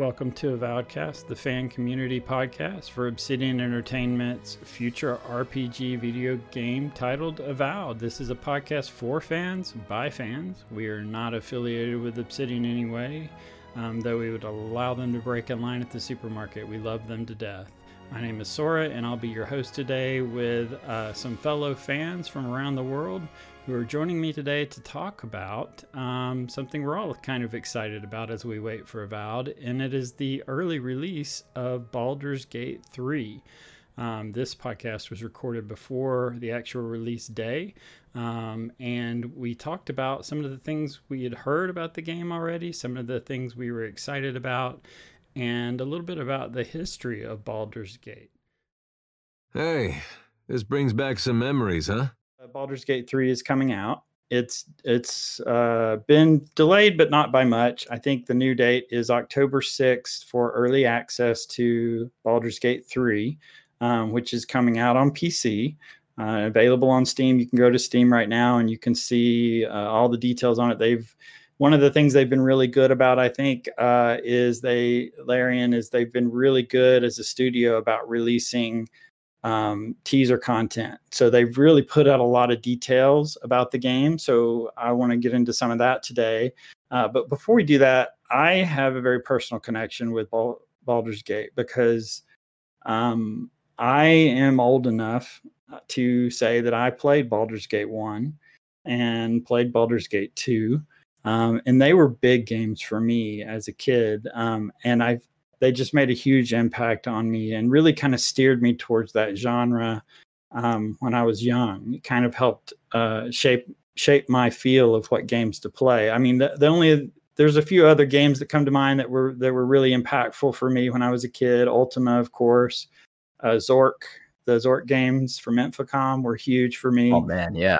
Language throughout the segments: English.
Welcome to Avowedcast, the fan community podcast for Obsidian Entertainment's future RPG video game titled Avowed. This is a podcast for fans, by fans. We are not affiliated with Obsidian in any way, um, though we would allow them to break in line at the supermarket. We love them to death. My name is Sora, and I'll be your host today with uh, some fellow fans from around the world who are joining me today to talk about um, something we're all kind of excited about as we wait for Avowed, and it is the early release of Baldur's Gate 3. Um, this podcast was recorded before the actual release day, um, and we talked about some of the things we had heard about the game already, some of the things we were excited about, and a little bit about the history of Baldur's Gate. Hey, this brings back some memories, huh? Uh, Baldur's Gate 3 is coming out. It's it's uh, been delayed, but not by much. I think the new date is October 6th for early access to Baldur's Gate 3, um, which is coming out on PC. Uh, available on Steam. You can go to Steam right now and you can see uh, all the details on it. They've one of the things they've been really good about, I think, uh, is they Larian is they've been really good as a studio about releasing um, teaser content. So they've really put out a lot of details about the game. So I want to get into some of that today. Uh, but before we do that, I have a very personal connection with Bal- Baldur's Gate because um, I am old enough to say that I played Baldur's Gate 1 and played Baldur's Gate 2. Um, and they were big games for me as a kid. Um, and I've they just made a huge impact on me and really kind of steered me towards that genre um, when I was young. It kind of helped uh, shape shape my feel of what games to play. I mean, the, the only there's a few other games that come to mind that were that were really impactful for me when I was a kid. Ultima, of course, uh, Zork, the Zork games from Infocom were huge for me. Oh man, yeah.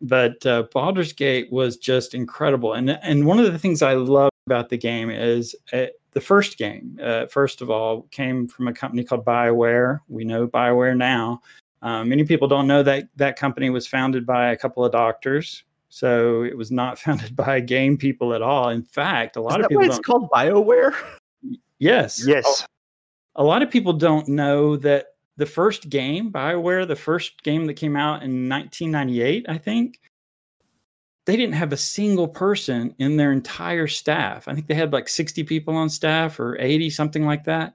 But uh, Baldur's Gate was just incredible, and and one of the things I love about the game is it, the first game, uh, first of all, came from a company called BioWare. We know BioWare now. Um, many people don't know that that company was founded by a couple of doctors. So it was not founded by game people at all. In fact, a lot Is of people. it's called BioWare. Yes. Yes. A lot of people don't know that the first game, BioWare, the first game that came out in 1998, I think, they didn't have a single person in their entire staff. I think they had like 60 people on staff or 80, something like that.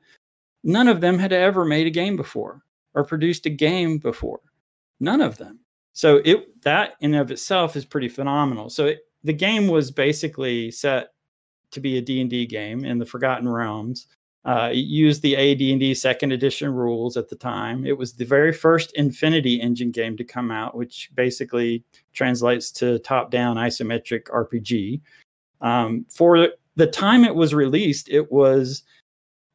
None of them had ever made a game before or produced a game before. None of them. So it that in of itself is pretty phenomenal. So it, the game was basically set to be a D&D game in the Forgotten Realms. Uh, it used the AD&D second edition rules at the time. It was the very first Infinity Engine game to come out, which basically translates to top-down isometric RPG. Um, for the time it was released, it was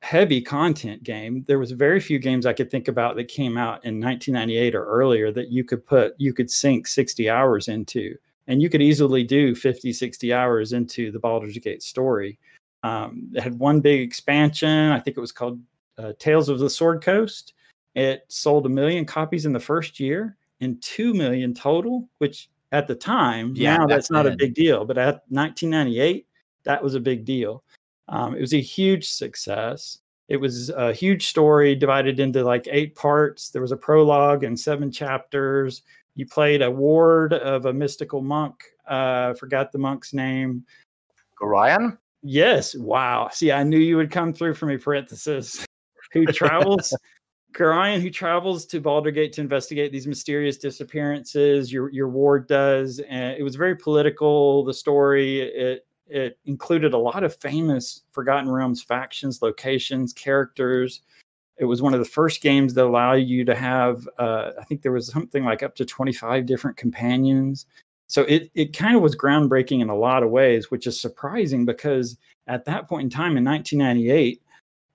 heavy content game. There was very few games I could think about that came out in 1998 or earlier that you could put you could sink 60 hours into, and you could easily do 50, 60 hours into the Baldur's Gate story. Um, it had one big expansion. I think it was called uh, Tales of the Sword Coast. It sold a million copies in the first year and two million total, which at the time, yeah, now that's not a big deal, but at 1998, that was a big deal. Um, it was a huge success. It was a huge story divided into like eight parts. There was a prologue and seven chapters. You played a ward of a mystical monk. Uh, forgot the monk's name. Gorion? Yes. Wow. See, I knew you would come through for me, parenthesis. Who travels, Gorion, who travels to Baldur's Gate to investigate these mysterious disappearances. Your your ward does, and it was very political. The story it it included a lot of famous Forgotten Realms factions, locations, characters. It was one of the first games that allow you to have. Uh, I think there was something like up to twenty five different companions so it it kind of was groundbreaking in a lot of ways, which is surprising because at that point in time in 1998,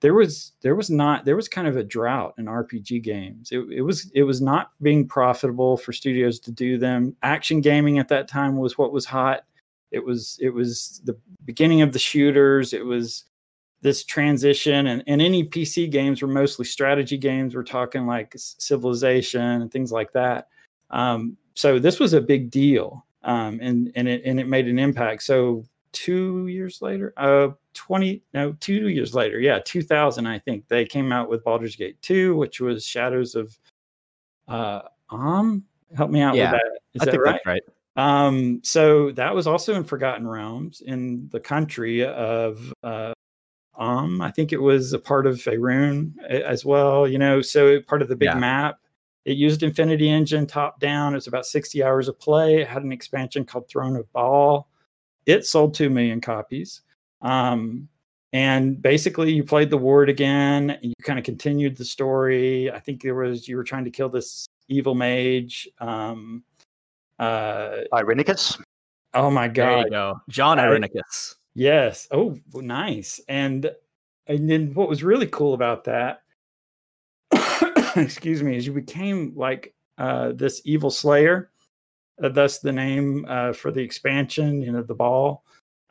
there was there was not there was kind of a drought in RPG games. It, it was it was not being profitable for studios to do them. Action gaming at that time was what was hot. It was it was the beginning of the shooters. It was this transition and, and any PC games were mostly strategy games. We're talking like Civilization and things like that. Um, so this was a big deal, um, and and it and it made an impact. So two years later, uh, 20, no, two years later, yeah, 2000, I think they came out with Baldur's Gate 2, which was Shadows of uh, Amn. Help me out Yeah, with that. Is I that think right? that's right. Um, so that was also in Forgotten Realms in the country of uh um, I think it was a part of Faerun as well, you know, so part of the big Yeah. map. It used Infinity Engine top down. It was about 60 hours of play. It had an expansion called Throne of Bhaal. It sold 2 million copies. Um, and basically you played the ward again and you kind of continued the story. I think there was you were trying to kill this evil mage. Um, uh, Irenicus. oh my There god. you go. John I- Irenicus. Yes. Oh, nice. And and then what was really cool about that, excuse me, is you became like uh, this evil slayer. Uh, thus the name uh, for the expansion, you know, the Bhaal.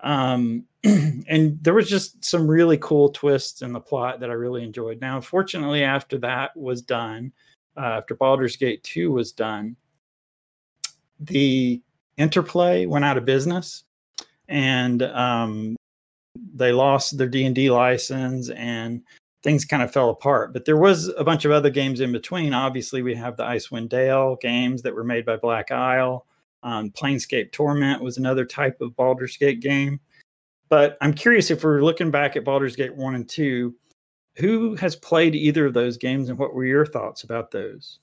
Um, and there was just some really cool twists in the plot that I really enjoyed. Now, unfortunately, after that was done, uh, after Baldur's Gate 2 was done, the Interplay went out of business and um, they lost their d&d license and things kind of fell apart but there was a bunch of other games in between obviously we have the icewind dale games that were made by black isle um, planescape torment was another type of baldur's gate game but i'm curious if we're looking back at baldur's gate 1 and 2 who has played either of those games and what were your thoughts about those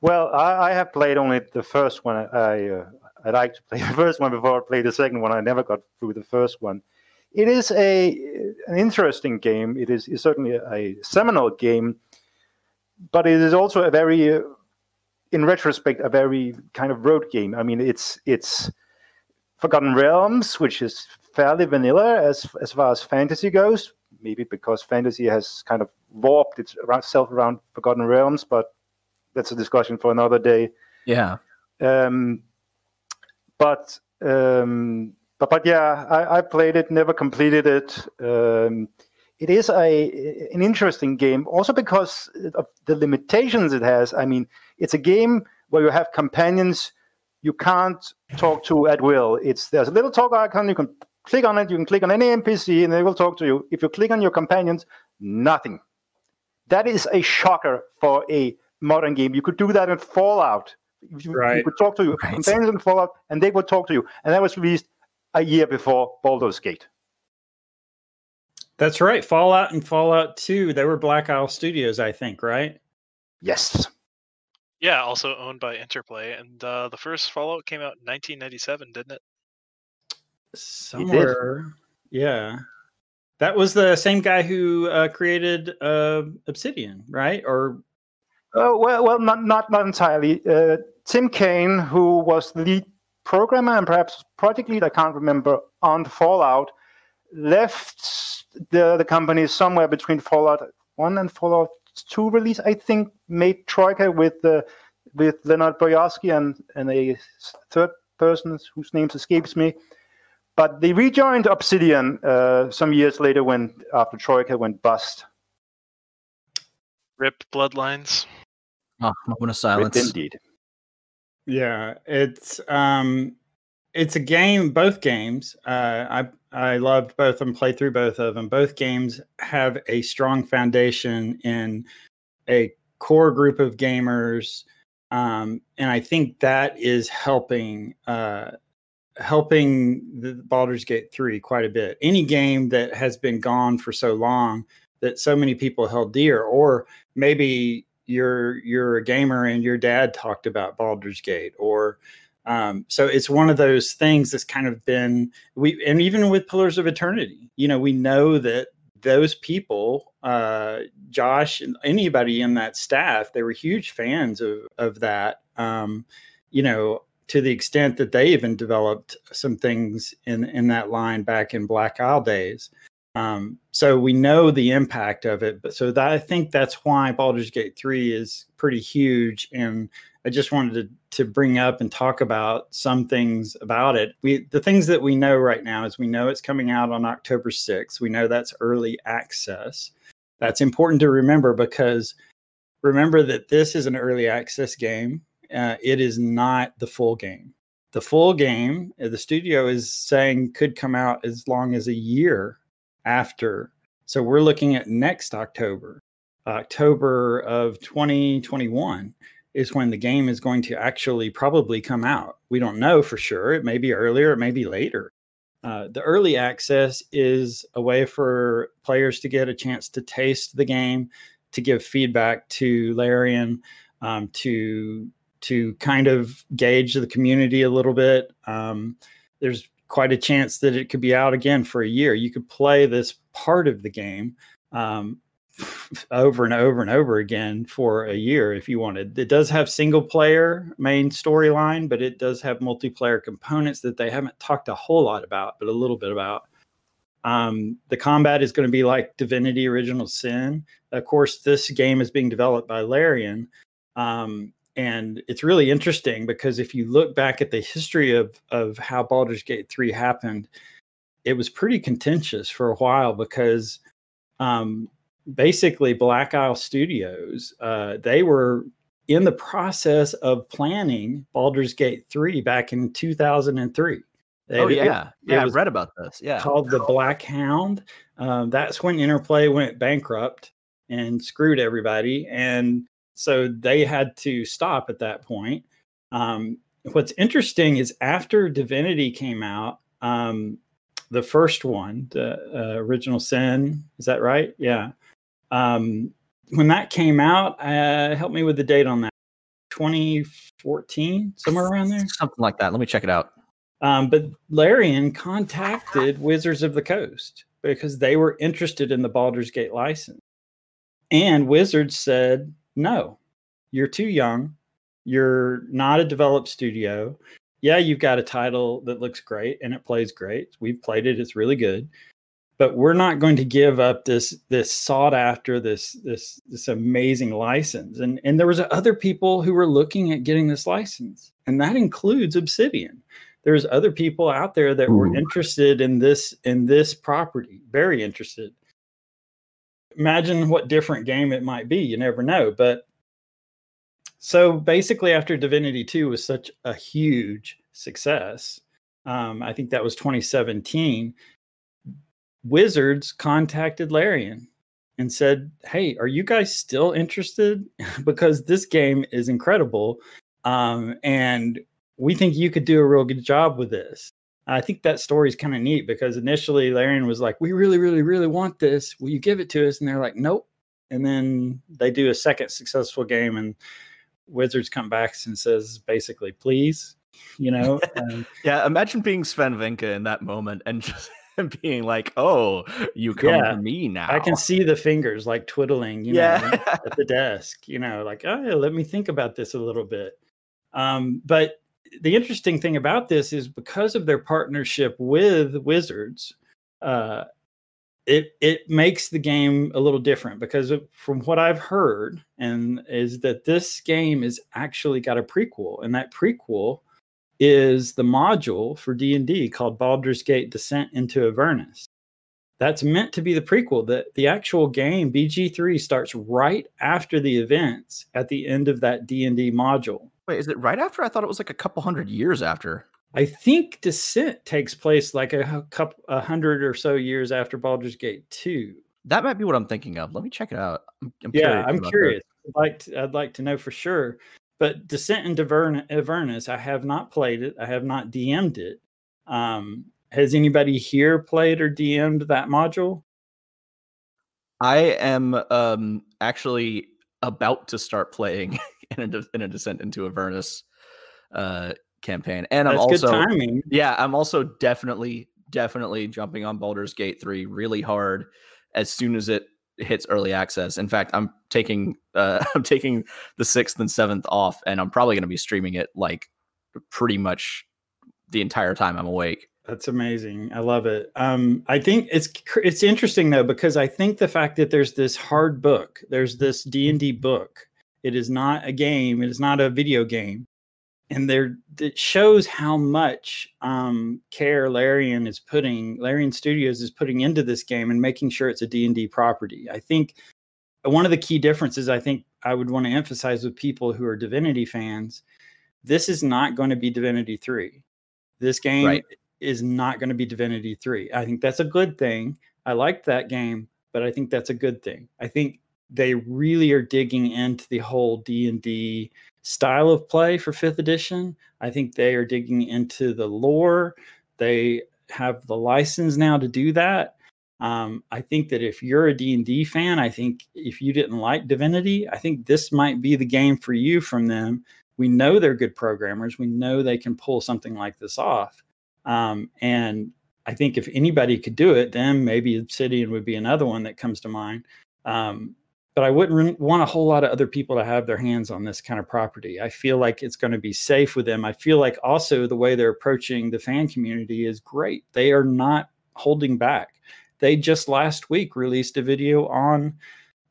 Well, I, I have played only the first one. I uh, I like to play the first one before I play the second one. I never got through the first one. It is a an interesting game. It is certainly a, a seminal game, but it is also a very, uh, in retrospect, a very kind of road game. I mean, it's it's Forgotten Realms, which is fairly vanilla as as far as fantasy goes. Maybe because fantasy has kind of warped itself around Forgotten Realms, but that's a discussion for another day. Yeah. Um, but um, but but yeah, I, I played it, never completed it. Um, it is a an interesting game, also because of the limitations it has. I mean, it's a game where you have companions you can't talk to at will. It's there's a little talk icon. You can click on it. You can click on any NPC, and they will talk to you. If you click on your companions, nothing. That is a shocker for a modern game. You could do that in Fallout. You, you could talk to your Right. companions in Fallout, and they would talk to you. And that was released a year before Baldur's Gate. that's right fallout and fallout 2 they were black isle studios i think right Yes. Yeah, also owned by Interplay, and uh, the first Fallout came out in 1997, didn't it? somewhere yeah that was the same guy who uh, created uh, obsidian right or Oh well, well, not not not entirely. Uh, Tim Cain, who was the lead programmer and perhaps project lead, I can't remember, on Fallout, left the the company somewhere between Fallout One and Fallout Two release. I think made Troika with uh, with Leonard Boyarsky and and a third person whose name escapes me. But they rejoined Obsidian uh, some years later when after Troika went bust. Rip Bloodlines. Oh, moment of Ripped silence. Indeed. Yeah it's um it's a game both games uh i i loved both of them played through both of them both games have a strong foundation in a core group of gamers um and i think that is helping uh helping the Baldur's Gate 3 quite a bit. Any game that has been gone for so long that so many people held dear, or maybe you're you're a gamer and your dad talked about Baldur's Gate, or um, so it's one of those things that's kind of been we and even with Pillars of Eternity, you know, we know that those people, uh, Josh and anybody in that staff, they were huge fans of of that. Um, you know, to the extent that they even developed some things in in that line back in Black Isle days. Um, so we know the impact of it, but so that I think that's why Baldur's Gate three is pretty huge, and I just wanted to to bring up and talk about some things about it. We the things that we know right now is we know it's coming out on October sixth. We know that's early access. That's important to remember because remember that this is an early access game uh, it is not the full game. the full game, uh, the studio is saying could come out as long as a year after. So we're looking at next October, October of 2021 is when the game is going to actually probably come out. We don't know for sure. It may be earlier, it may be later. Uh, the early access is a way for players to get a chance to taste the game, to give feedback to Larian, um, to to kind of gauge the community a little bit. Um, there's quite a chance that it could be out again for a year. You could play this part of the game um, over and over and over again for a year if you wanted. It does have single player main storyline, but it does have multiplayer components that they haven't talked a whole lot about, but a little bit about. Um, the combat is going to be like Divinity Original Sin. Of course, this game is being developed by Larian. Um, and it's really interesting because if you look back at the history of, of how Baldur's Gate 3 happened, it was pretty contentious for a while because um, basically Black Isle Studios, uh, they were in the process of planning Baldur's Gate 3 back in 2003. They, oh, yeah. It, yeah, I read about this. Yeah. Called the Black Hound. Um, that's when Interplay went bankrupt and screwed everybody. And so they had to stop at that point. Um, what's interesting is after Divinity came out, um, the first one, the uh, original Sin, is that right? Yeah. Um, when that came out, uh, help me with the date on that. 2014, somewhere around there, something like that. Let me check it out. Um, but Larian contacted Wizards of the Coast because they were interested in the Baldur's Gate license, and Wizards said, "No, you're too young. You're not a developed studio. Yeah, you've got a title that looks great and it plays great. We've played it; it's really good." but we're not going to give up this this sought after this this this amazing license and and there was other people who were looking at getting this license and that includes obsidian there's other people out there that Ooh. were interested in this in this property very interested imagine what different game it might be you never know but so basically after divinity 2 was such a huge success um, i think that was 2017 Wizards contacted Larian and said, "Hey, are you guys still interested? because this game is incredible, um, and we think you could do a real good job with this." I think that story is kind of neat because initially Larian was like, "We really, really, really want this. Will you give it to us?" And they're like, "Nope." And then they do a second successful game, and Wizards come back and says, basically, "Please." You know, yeah. Imagine being Swen Vincke in that moment and just being like, "Oh, you come yeah, to me now." I can see the fingers like twiddling, you yeah. know, at the desk. You know, like, "Oh, let me think about this a little bit." Um, but the interesting thing about this is because of their partnership with Wizards, uh, it it makes the game a little different because from what I've heard, and is that this game is actually got a prequel, and that prequel is the module for D&D called Baldur's Gate Descent into Avernus. That's meant to be the prequel. That the actual game BG3 starts right after the events at the end of that D&D module. Wait, is it right after? I thought it was like a couple hundred years after. I think Descent takes place like a couple a hundred or so years after Baldur's Gate 2. That might be what I'm thinking of. Let me check it out. I'm, I'm yeah, curious I'm curious. I'd like to, I'd like to know for sure. But Descent into Avernus, I have not played it. I have not DM'd it. Um, has anybody here played or DM'd that module? I am um, actually about to start playing in a, in a Descent into Avernus uh, campaign, and That's I'm also yeah, I'm also definitely definitely jumping on Baldur's Gate three really hard as soon as it hits early access. In fact, I'm taking uh, I'm taking the sixth and seventh off, and I'm probably going to be streaming it like pretty much the entire time I'm awake. That's amazing. I love it. Um, I think it's it's interesting though because I think the fact that there's this hard book, there's this D and D book. It is not a game. It is not a video game and there it shows how much um, care Larian is putting, Larian Studios is putting into this game and making sure it's a D&D property. I think one of the key differences I think I would want to emphasize with people who are Divinity fans, this is not going to be Divinity 3. This game right. is not going to be Divinity 3. I think that's a good thing. I liked that game, but I think that's a good thing. I think they really are digging into the whole D&D style of play for 5th edition. I think they are digging into the lore. They have the license now to do that. Um, I think that if you're a D&D fan, I think if you didn't like Divinity, I think this might be the game for you from them. We know they're good programmers. We know they can pull something like this off. Um, and I think if anybody could do it, then maybe Obsidian would be another one that comes to mind. Um, but I wouldn't want a whole lot of other people to have their hands on this kind of property. I feel like it's going to be safe with them. I feel like also the way they're approaching the fan community is great. They are not holding back. They just last week released a video on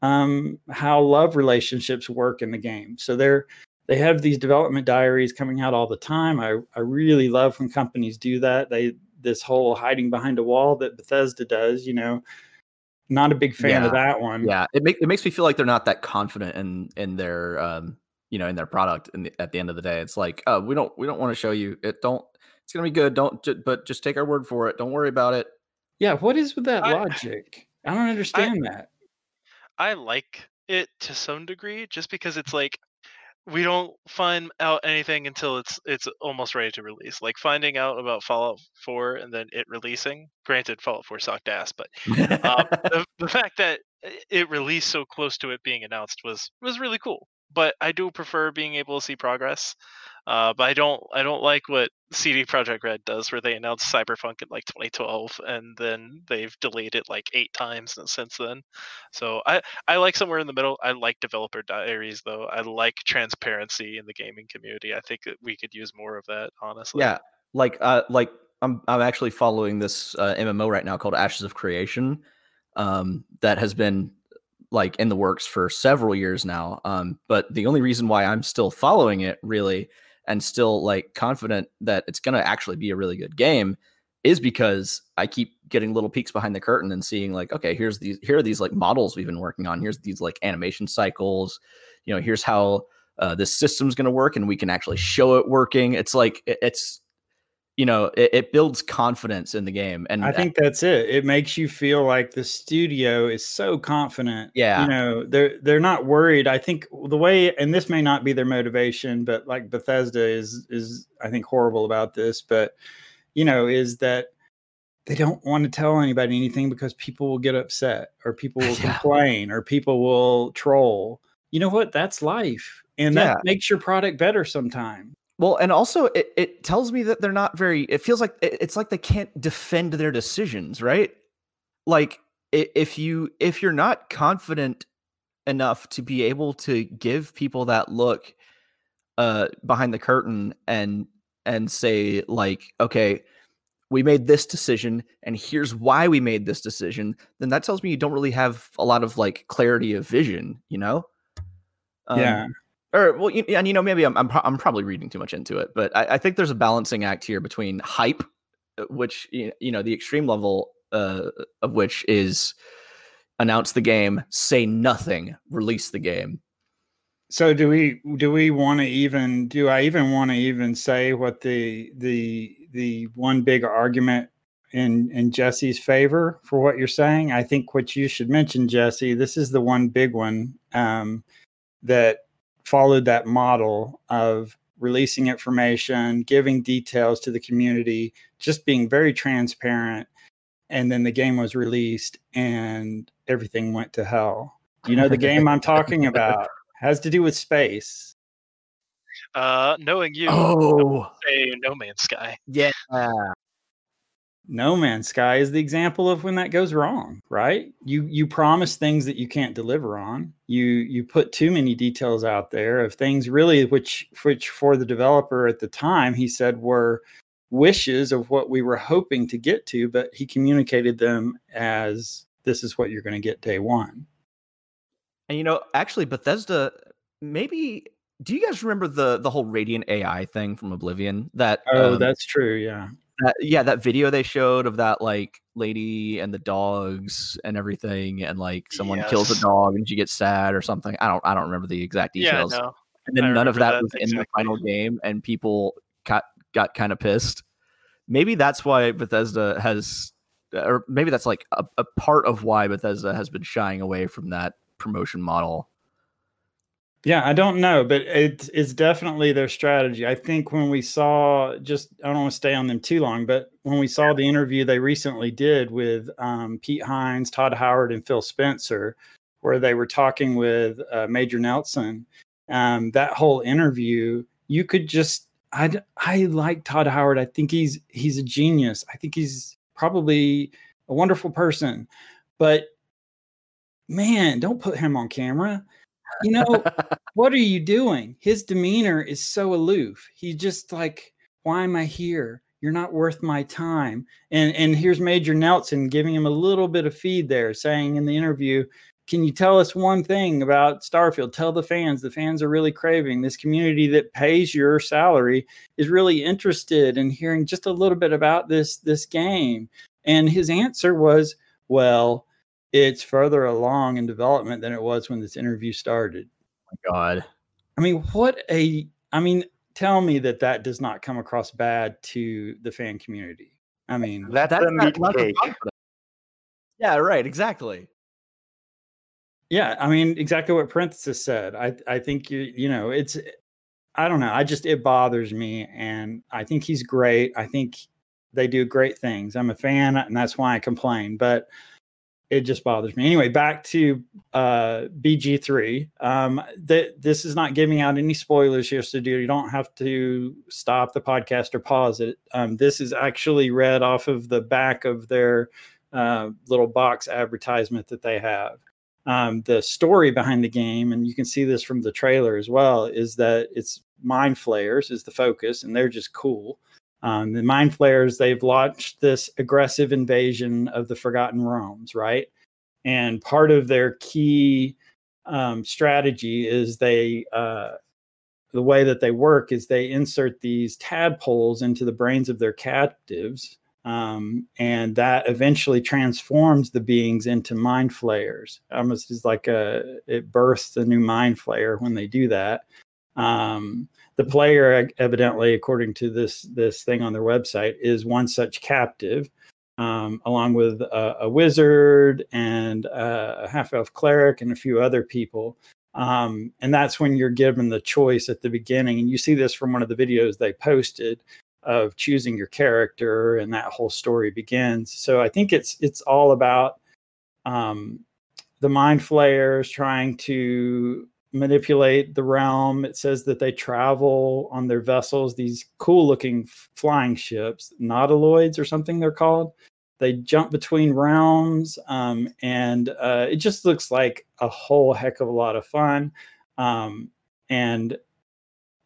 um, how love relationships work in the game. So they're they have these development diaries coming out all the time. I, I really love when companies do that. They this whole hiding behind a wall that Bethesda does, you know, not a big fan yeah. of that one. Yeah, it makes it makes me feel like they're not that confident in in their um you know in their product. And the, at the end of the day, it's like, oh, we don't we don't want to show you it. Don't it's gonna be good. Don't but just take our word for it. Don't worry about it. Yeah, what is with that I, logic? I don't understand I, that. I like it to some degree, just because it's like we don't find out anything until it's it's almost ready to release. Like finding out about Fallout 4 and then it releasing. Granted, Fallout 4 sucked ass, but um, the, the fact that it released so close to it being announced was was really cool. But I do prefer being able to see progress. Uh, but I don't I don't like what CD Projekt Red does, where they announced Cyberpunk in like 2012 and then they've delayed it like eight times since then. So I I like somewhere in the middle. I like developer diaries though. I like transparency in the gaming community. I think that we could use more of that, honestly. Yeah, like uh like I'm I'm actually following this uh, MMO right now called Ashes of Creation, um, that has been like in the works for several years now. Um, but the only reason why I'm still following it really and still like confident that it's going to actually be a really good game is because I keep getting little peeks behind the curtain and seeing like, okay, here's these, here are these like models we've been working on. Here's these like animation cycles. You know, here's how uh, this system's going to work, and we can actually show it working. It's like it's you know it, it, builds confidence in the game and i think that's it. It makes you feel like the studio is so confident yeah. you know they're they're not worried. I think the way and this may not be their motivation but like bethesda is is i think horrible about this but you know is that they don't want to tell anybody anything because people will get upset or people will yeah. complain or people will troll. You know what? That's life and yeah. that makes your product better sometimes well, and also it, it tells me that they're not very, it feels like it's like they can't defend their decisions, right? Like if you if you're not confident enough to be able to give people that look uh behind the curtain and and say like okay we made this decision and here's why we made this decision then that tells me you don't really have a lot of like clarity of vision you know um, yeah or well, and you know, maybe I'm I'm, pro- I'm probably reading too much into it, but I, I, think there's a balancing act here between hype, uh, which you know, the extreme level uh, of which is announce the game, say nothing, release the game. So do we do we want to even do I even want to even say what the the the one big argument in in Jesse's favor for what you're saying? I think what you should mention, Jesse, this is the one big one um, that followed that model of releasing information, giving details to the community, just being very transparent. And then the game was released and everything went to hell. You know the game I'm talking about has to do with space. Uh, knowing you, oh, say No Man's Sky. Yeah, no Man's Sky is the example of when that goes wrong, right? You you promise things that you can't deliver on. You you put too many details out there of things really which which for the developer at the time he said were wishes of what we were hoping to get to, but he communicated them as this is what you're going to get day 1. And you know, actually Bethesda maybe do you guys remember the the whole Radiant AI thing from Oblivion? That Oh, um, that's true, yeah that, yeah, that video they showed of that like lady and the dogs and everything, and like someone yes. kills a dog and she gets sad or something. I don't I don't remember the exact details. Yeah, no. and then none of that, that was exactly. in the final game, and people got got kind of pissed. Maybe that's why Bethesda has, or maybe that's like a, a part of why Bethesda has been shying away from that promotion model yeah, I don't know, but it's definitely their strategy. I think when we saw, just I don't want to stay on them too long, but when we saw the interview they recently did with um, Pete Hines, Todd Howard, and Phil Spencer, where they were talking with uh, Major Nelson, um, that whole interview, you could just, I I like Todd Howard. I think he's he's a genius. I think he's probably a wonderful person, but man, don't put him on camera you know, what are you doing? His demeanor is so aloof. He's just like, why am I here? You're not worth my time. And and here's Major Nelson giving him a little bit of feed there, saying in the interview, can you tell us one thing about Starfield? Tell the fans. The fans are really craving this community that pays your salary is really interested in hearing just a little bit about this this game. And his answer was, well, it's further along in development than it was when this interview started. Oh my God. I mean, what a, I mean, tell me that that does not come across bad to the fan community. I mean, that's that, a meat cake. Yeah, right. Exactly. Yeah, I mean, exactly what Parenthesis said. I, I think you, you know, it's, I don't know. I just, it bothers me. And I think he's great. I think they do great things. I'm a fan and that's why I complain. But, it just bothers me. Anyway, back to uh, BG3. Um, th- this is not giving out any spoilers here, so you don't have to stop the podcast or pause it. Um, this is actually read off of the back of their uh, little box advertisement that they have. Um, the story behind the game, and you can see this from the trailer as well, is that it's mind flayers is the focus, and they're just cool. Um, the Mind Flayers, they've launched this aggressive invasion of the Forgotten Realms, right? And part of their key um, strategy is they, uh, the way that they work is they insert these tadpoles into the brains of their captives. Um, and that eventually transforms the beings into mind flayers. Almost is like a it births a new mind flayer when they do that. Um, the player, evidently, according to this this thing on their website, is one such captive, um, along with a, a wizard and a half elf cleric and a few other people. Um, and that's when you're given the choice at the beginning. And you see this from one of the videos they posted of choosing your character, and that whole story begins. So I think it's it's all about um, the mind flayers trying to manipulate the realm. It says that they travel on their vessels, these cool looking flying ships, nautiloids or something they're called. They jump between realms, um, and uh, it just looks like a whole heck of a lot of fun. Um, and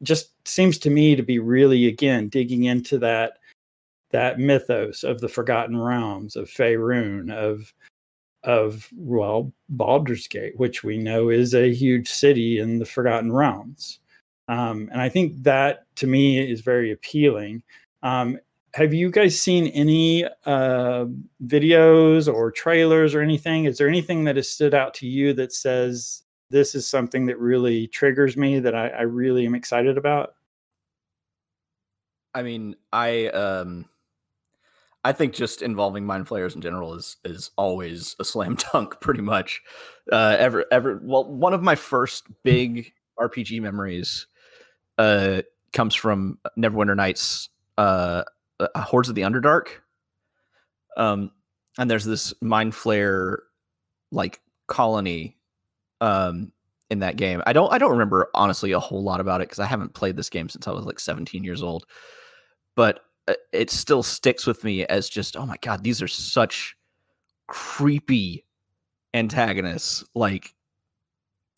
just seems to me to be really, again, digging into that that mythos of the Forgotten Realms, of Faerun, of of well Baldur's Gate, which we know is a huge city in the Forgotten Realms. Um, and I think that to me is very appealing. Um, have you guys seen any uh, videos or trailers or anything? Is there anything that has stood out to you that says this is something that really triggers me that I, I really am excited about? I mean, I um, I think just involving mind flayers in general is is always a slam dunk, pretty much. Uh, ever ever well, one of my first big RPG memories uh, comes from Neverwinter Nights, uh, uh, Hordes of the Underdark. Um, and there's this mind flayer like colony um in that game. I don't I don't remember honestly a whole lot about it because I haven't played this game since I was like 17 years old. But uh, it still sticks with me as just oh my god these are such creepy antagonists. Like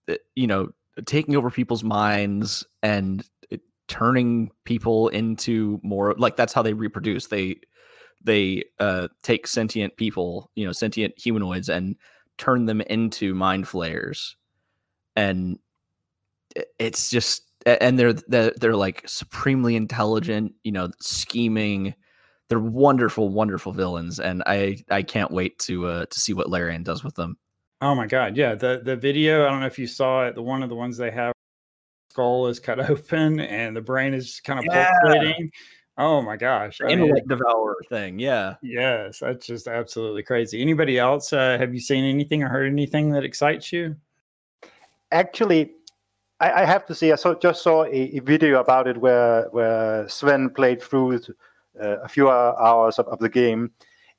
uh, you know taking over people's minds and uh, turning people into more like that's how they reproduce. They they uh take sentient people you know sentient humanoids and turn them into mind flayers. And it's just and they're they're, they're like supremely intelligent, you know, scheming. They're wonderful, wonderful villains, and I I can't wait to uh to see what Larian does with them. Oh my god, yeah the the video. I don't know if you saw it. The one of the ones they have skull is cut open and the brain is kind of yeah. pulsating. Oh my gosh! I mean, devourer thing, yeah. Yes, that's just absolutely crazy. Anybody else? Uh, have you seen anything or heard anything that excites you? Actually, I, I have to say, I saw, just saw a, a, video about it where where Swen played through uh, a few hours of, of the game,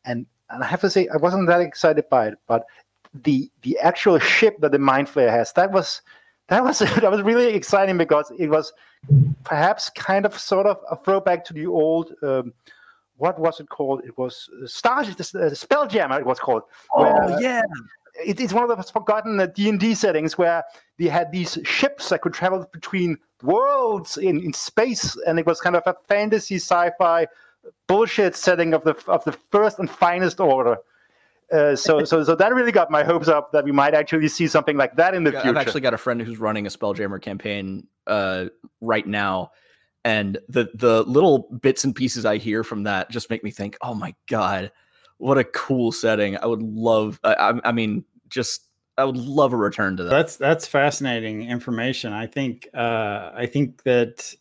and and I have to say, I wasn't that excited by it, but the the actual ship that the Mind Flayer has, that was that was that was really exciting because it was perhaps kind of sort of a throwback to the old. Um, what was it called? It was Star the Spelljammer. It was called. Oh where, yeah. It, it's one of those forgotten D and D settings where they had these ships that could travel between worlds in, in space, and it was kind of a fantasy sci-fi bullshit setting of the of the first and finest order. Uh, so, so, so that really got my hopes up that we might actually see something like that in the future. I've actually got a friend who's running a Spelljammer campaign uh, right now, and the the little bits and pieces I hear from that just make me think, oh my god, what a cool setting! I would love. I, I mean, just I would love a return to that. That's that's fascinating information. I think uh, I think that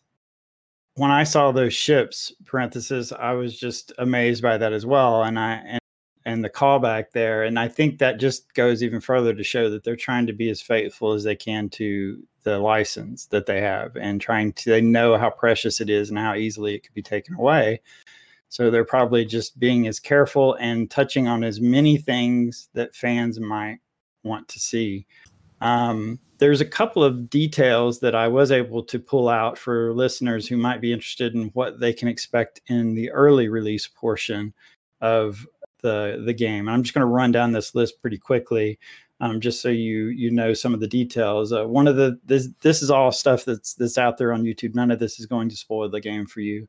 when I saw those ships parenthesis, I was just amazed by that as well. And I and and the callback there, and I think that just goes even further to show that they're trying to be as faithful as they can to the license that they have, and trying to they know how precious it is and how easily it could be taken away. So they're probably just being as careful and touching on as many things that fans might want to see. Um, there's a couple of details that I was able to pull out for listeners who might be interested in what they can expect in the early release portion of the the game. I'm just going to run down this list pretty quickly, um, just so you you know some of the details. Uh, one of the this this is all stuff that's that's out there on YouTube. None of this is going to spoil the game for you,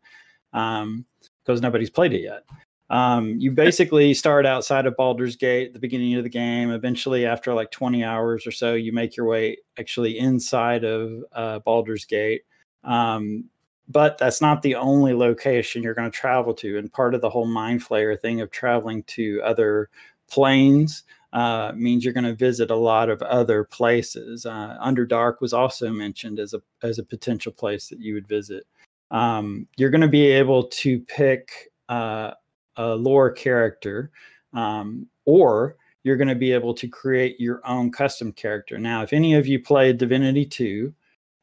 because nobody's played it yet. Um, you basically start outside of Baldur's Gate at the beginning of the game. Eventually, after like 20 hours or so, you make your way actually inside of uh, Baldur's Gate. Um, but that's not the only location you're going to travel to. And part of the whole Mind Flayer thing of traveling to other planes uh, means you're going to visit a lot of other places. Uh, Underdark was also mentioned as a as a potential place that you would visit. Um, you're going to be able to pick uh, a lore character, um, or you're going to be able to create your own custom character. Now, if any of you played Divinity 2,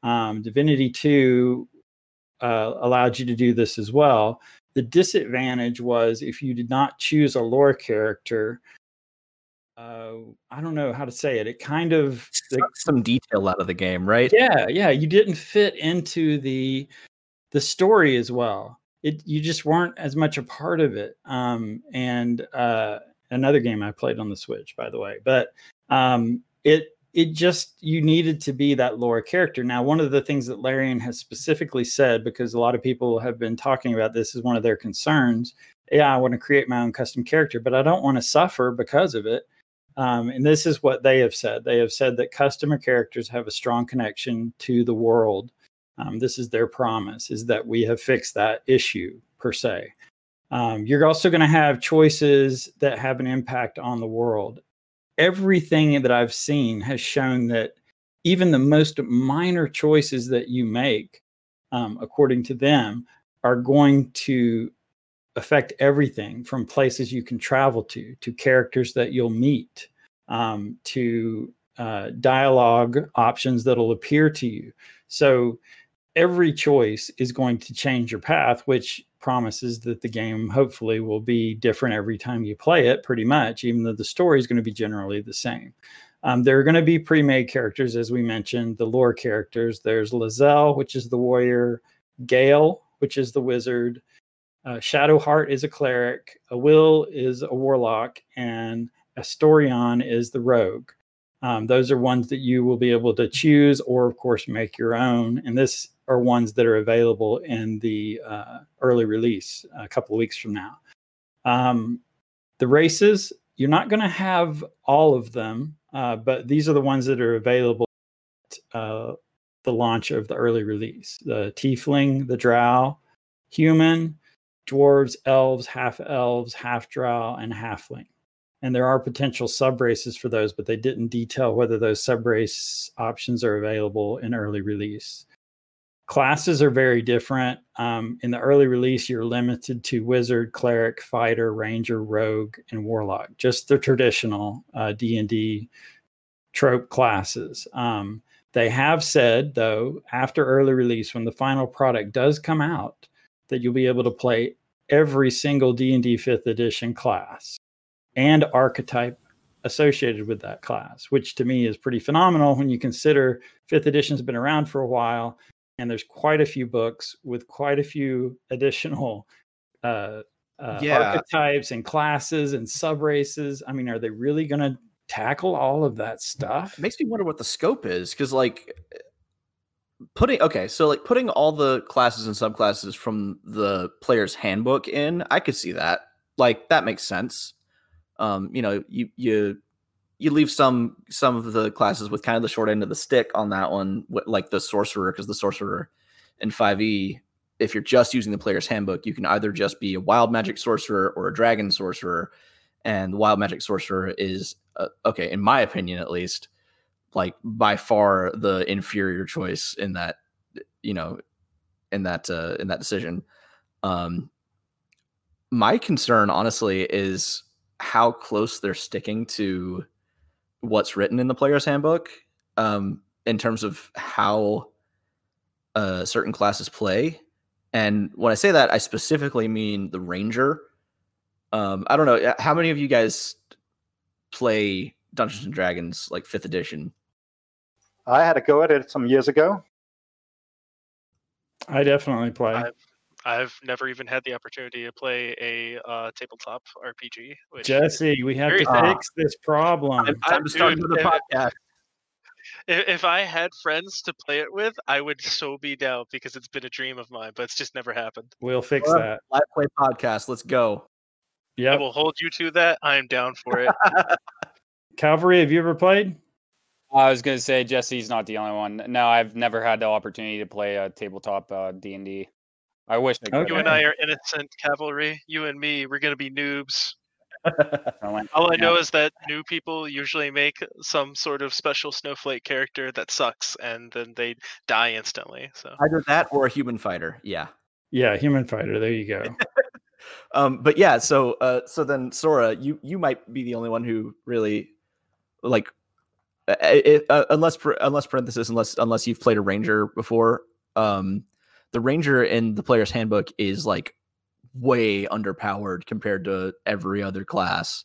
um, Divinity 2 uh, allowed you to do this as well. The disadvantage was if you did not choose a lore character, uh, I don't know how to say it. It kind of some detail out of the game, right? Yeah, yeah. You didn't fit into the the story as well it you just weren't as much a part of it. Um, and uh, another game I played on the Switch, by the way, but um, it it just you needed to be that lore character. Now, one of the things that Larian has specifically said, because a lot of people have been talking about this, is one of their concerns. Yeah, I want to create my own custom character, but I don't want to suffer because of it. Um, and this is what they have said. They have said that customer characters have a strong connection to the world um, this is their promise: is that we have fixed that issue per se. Um, you're also going to have choices that have an impact on the world. Everything that I've seen has shown that even the most minor choices that you make, um, according to them, are going to affect everything from places you can travel to, to characters that you'll meet, um, to uh, dialogue options that'll appear to you. So every choice is going to change your path, which promises that the game hopefully will be different every time you play it, pretty much, even though the story is going to be generally the same. Um, there are going to be pre made characters, as we mentioned, the lore characters. There's Lae'zel, which is the warrior, Gale, which is the wizard, uh, Shadowheart is a cleric, Awyll is a warlock, and Astarion is the rogue. Um, those are ones that you will be able to choose or, of course, make your own. And this are ones that are available in the uh, early release a couple of weeks from now. Um, the races, you're not going to have all of them, uh, but these are the ones that are available at uh, the launch of the early release the Tiefling, the Drow, Human, Dwarves, Elves, Half Elves, Half Drow, and Halfling. And there are potential sub races for those, but they didn't detail whether those sub race options are available in early release. classes are very different. Um, in the early release, you're limited to wizard, cleric, fighter, ranger, rogue, and warlock. Just the traditional uh, D and D trope classes. Um, they have said, though, after early release, when the final product does come out, that you'll be able to play every single D&D 5th edition class and archetype associated with that class, which to me is pretty phenomenal when you consider 5th edition has been around for a while and there's quite a few books with quite a few additional uh, uh, yeah. archetypes and classes and sub races. I mean, are they really going to tackle all of that stuff? It makes me wonder what the scope is because, like, putting okay, so like putting all the classes and subclasses from the player's handbook in, I could see that. Like, that makes sense. Um, you know, you you you leave some some of the classes with kind of the short end of the stick on that one, like the sorcerer, because the sorcerer in 5e, if you're just using the player's handbook, you can either just be a wild magic sorcerer or a dragon sorcerer, and the wild magic sorcerer is uh, okay, in my opinion at least, like by far the inferior choice in that, you know, in that uh, in that decision. Um, my concern, honestly, is how close they're sticking to what's written in the player's handbook um, in terms of how uh, certain classes play. And when I say that, I specifically mean the ranger. Um, I don't know how many of you guys play Dungeons and Dragons like fifth edition. I had a go at it some years ago. I definitely play. I've, I've never even had the opportunity to play a uh, tabletop RPG. Jesse, we have to fix this problem. I'm, time to start the podcast. If, if I had friends to play it with, I would so be down because it's been a dream of mine, but it's just never happened. We'll fix well, that. Live play podcast. Let's go. Yeah, we'll hold you to that. I am down for it. Cavalry, have you ever played? I was going to say Jesse's not the only one. No, I've never had the opportunity to play a tabletop uh, D and D. I wish I could. Okay. You and I are innocent cavalry. You and me, we're going to be noobs. All I know is that new people usually make some sort of special snowflake character that sucks, and then they die instantly. So either that or a human fighter. Yeah. Yeah, human fighter. There you go. um, but yeah, so uh, so then Sora, you you might be the only one who really like it, uh, unless unless parenthesis unless unless you've played a ranger before um the ranger in the player's handbook is like way underpowered compared to every other class.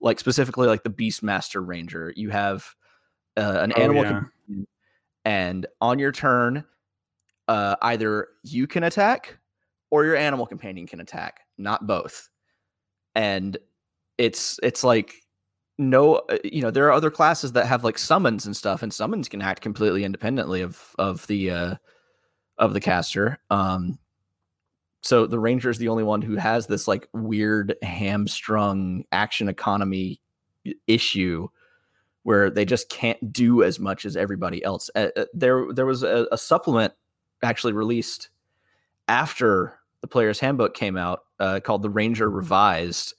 Like specifically like the beastmaster ranger. You have uh, an oh, animal yeah. and on your turn uh, either you can attack or your animal companion can attack not both. And it's it's like no uh, you know there are other classes that have like summons and stuff and summons can act completely independently of of the uh of the caster. Um so the ranger is the only one who has this like weird hamstrung action economy issue where they just can't do as much as everybody else. Uh, uh there there was a, a, supplement actually released after the player's handbook came out uh, called the ranger revised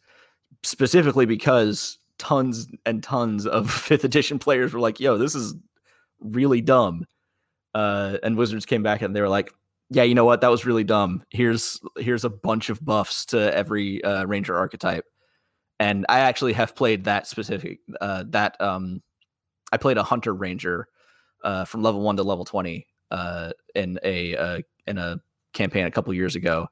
specifically because tons and tons of fifth edition players were like, yo, this is really dumb. Uh, and Wizards came back and they were like, yeah, you know what? That was really dumb. Here's here's a bunch of buffs to every uh, ranger archetype. And I actually have played that specific uh, that um I played a hunter ranger uh, from level 1 to level 20 uh, in a uh, in a campaign a couple years ago.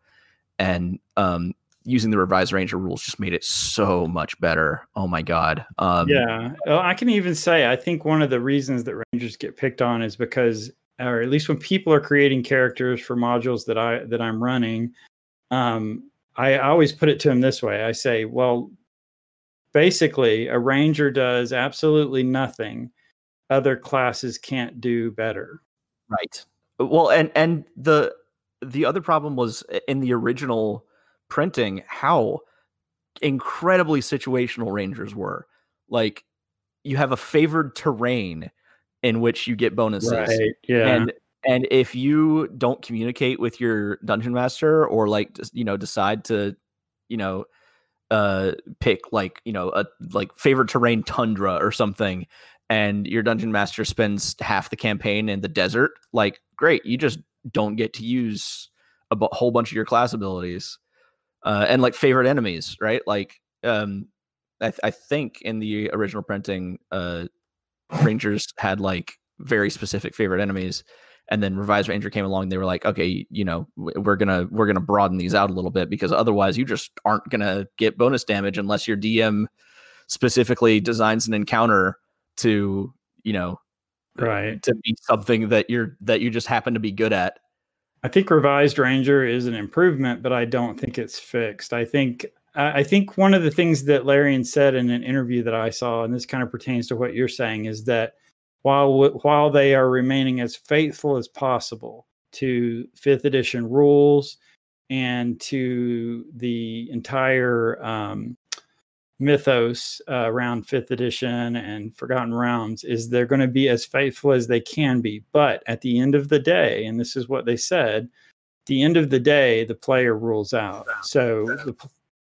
And um using the revised ranger rules just made it so much better oh my god um, yeah i can even say i think one of the reasons that rangers get picked on is because or at least when people are creating characters for modules that i that i'm running um, I, always put it to them this way. I say well basically a ranger does absolutely nothing other classes can't do better. Right. Well and and the the other problem was in the original printing how incredibly situational rangers were. Like you have a favored terrain in which you get bonuses. Right, yeah. And and if you don't communicate with your dungeon master or like you know decide to you know uh pick like you know a like favored terrain tundra or something and your dungeon master spends half the campaign in the desert like great you just don't get to use a b- whole bunch of your class abilities uh, and like favorite enemies, right? Like, um, I, th- I think in the original printing, uh, Rangers had like very specific favorite enemies, and then Revised Ranger came along. They were like, okay, you know, we're gonna we're gonna broaden these out a little bit because otherwise you just aren't gonna get bonus damage unless your DM specifically designs an encounter to you know right to be something that you're that you just happen to be good at I think revised Ranger is an improvement, but I don't think it's fixed. I think I think one of the things that Larian said in an interview that I saw, and this kind of pertains to what you're saying, is that while while they are remaining as faithful as possible to fifth edition rules and to the entire um, mythos uh, around fifth edition and forgotten realms is they're going to be as faithful as they can be. But at the end of the day and this is what they said the end of the day the player rules out. So the,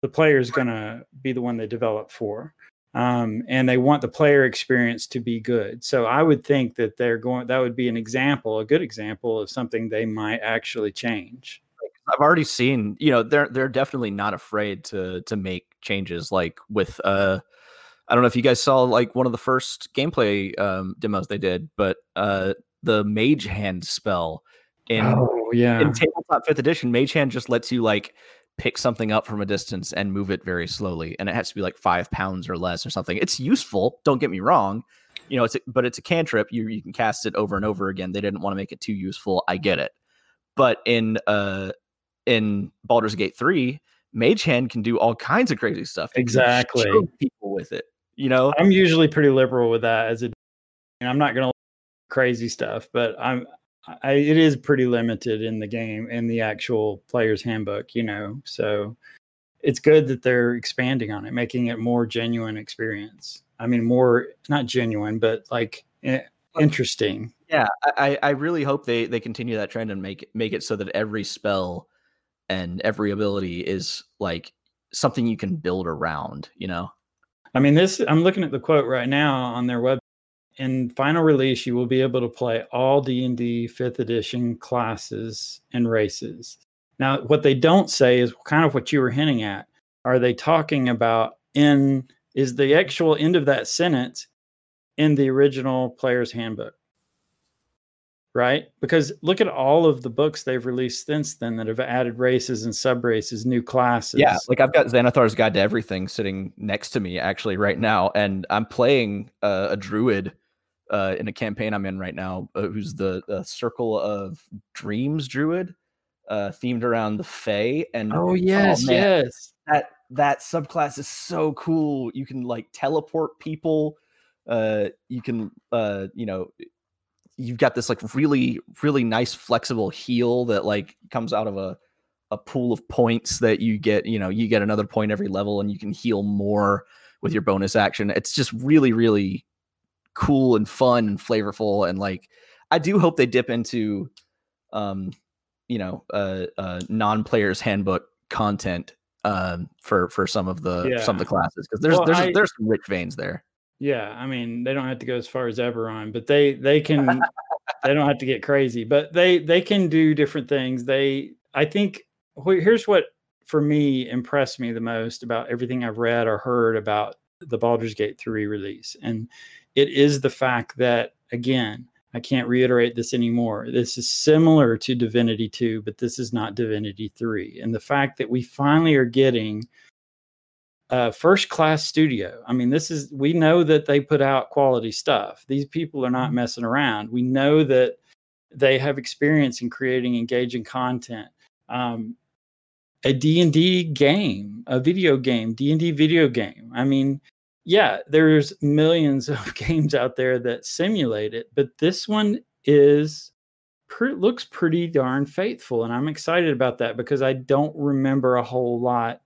the player is going to be the one they develop for um, and they want the player experience to be good so i would think that they're going that would be an example a good example of something they might actually change I've already seen, you know, they're they're definitely not afraid to to make changes. Like with uh, I don't know if you guys saw like one of the first gameplay um, demos they did, but uh, the Mage Hand spell in oh, yeah in tabletop fifth edition, Mage Hand just lets you like pick something up from a distance and move it very slowly, and it has to be like five pounds or less or something. It's useful. Don't get me wrong. You know, it's a, but it's a cantrip. You you can cast it over and over again. They didn't want to make it too useful. I get it. But in uh in Baldur's Gate 3, Mage Hand can do all kinds of crazy stuff. Exactly. people with it. You know? I'm usually pretty liberal with that as a and I'm not gonna crazy stuff, but I'm I, it is pretty limited in the game in the actual player's handbook, you know. So it's good that they're expanding on it, making it more genuine experience. I mean, more not genuine, but like interesting. Yeah, I, I really hope they they continue that trend and make make it so that every spell and every ability is like something you can build around, you know? I mean, this, I'm looking at the quote right now on their web. In final release, you will be able to play all D&D 5th edition classes and races. Now, what they don't say is kind of what you were hinting at. Are they talking about in, is the actual end of that sentence in the original player's handbook? right? Because look at all of the books they've released since then that have added races and sub races, new classes. Yeah, like I've got Xanathar's Guide to Everything sitting next to me actually right now, and I'm playing uh, a druid uh, in a campaign I'm in right now, uh, who's the, Circle of Dreams druid, uh, themed around the Fae. And oh yes, oh, man, yes, that that subclass is so cool. You can like teleport people. Uh, you can uh, you know you've got this like really really nice flexible heal that like comes out of a a pool of points that you get you know you get another point every level and you can heal more with your bonus action it's just really really cool and fun and flavorful and like i do hope they dip into um you know uh, uh non-players handbook content um for for some of the yeah. some of the classes because there's well, there's I, there's some rich veins there yeah, I mean, they don't have to go as far as Eberron, but they they can they don't have to get crazy, but they they can do different things. They I think here's what for me impressed me the most about everything I've read or heard about the Baldur's Gate 3 release. And it is the fact that again, I can't reiterate this anymore. This is similar to Divinity 2, but this is not Divinity 3. And the fact that we finally are getting uh, first class studio. I mean, this is, we know that they put out quality stuff. These people are not messing around. We know that they have experience in creating engaging content. Um, a D&D game, a video game, D&D video game. I mean, yeah, there's millions of games out there that simulate it, but this one is looks pretty darn faithful and I'm excited about that because I don't remember a whole lot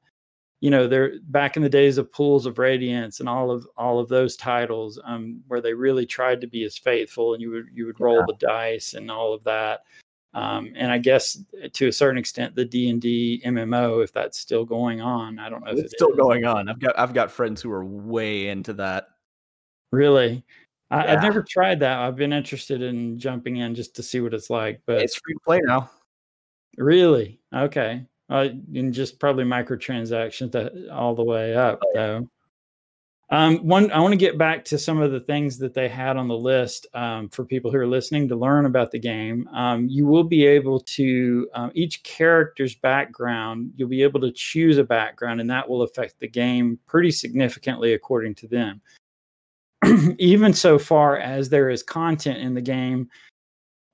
you know they're back in the days of pools of radiance and all of all of those titles um, where they really tried to be as faithful and you would you would roll yeah. the dice and all of that um, and i guess uh, to a certain extent the d&d mmo if that's still going on i don't know it's if still going on i've got i've got friends who are way into that really I, have never tried that. I've been interested in jumping in just to see what it's like, but it's free to play now. Really? Okay. Uh, and just probably microtransactions all the way up oh, yeah. though. Um, one, I want to get back to some of the things that they had on the list um, for people who are listening to learn about the game. Um, you will be able to um, each character's background. You'll be able to choose a background, and that will affect the game pretty significantly according to them. Even so far as there is content in the game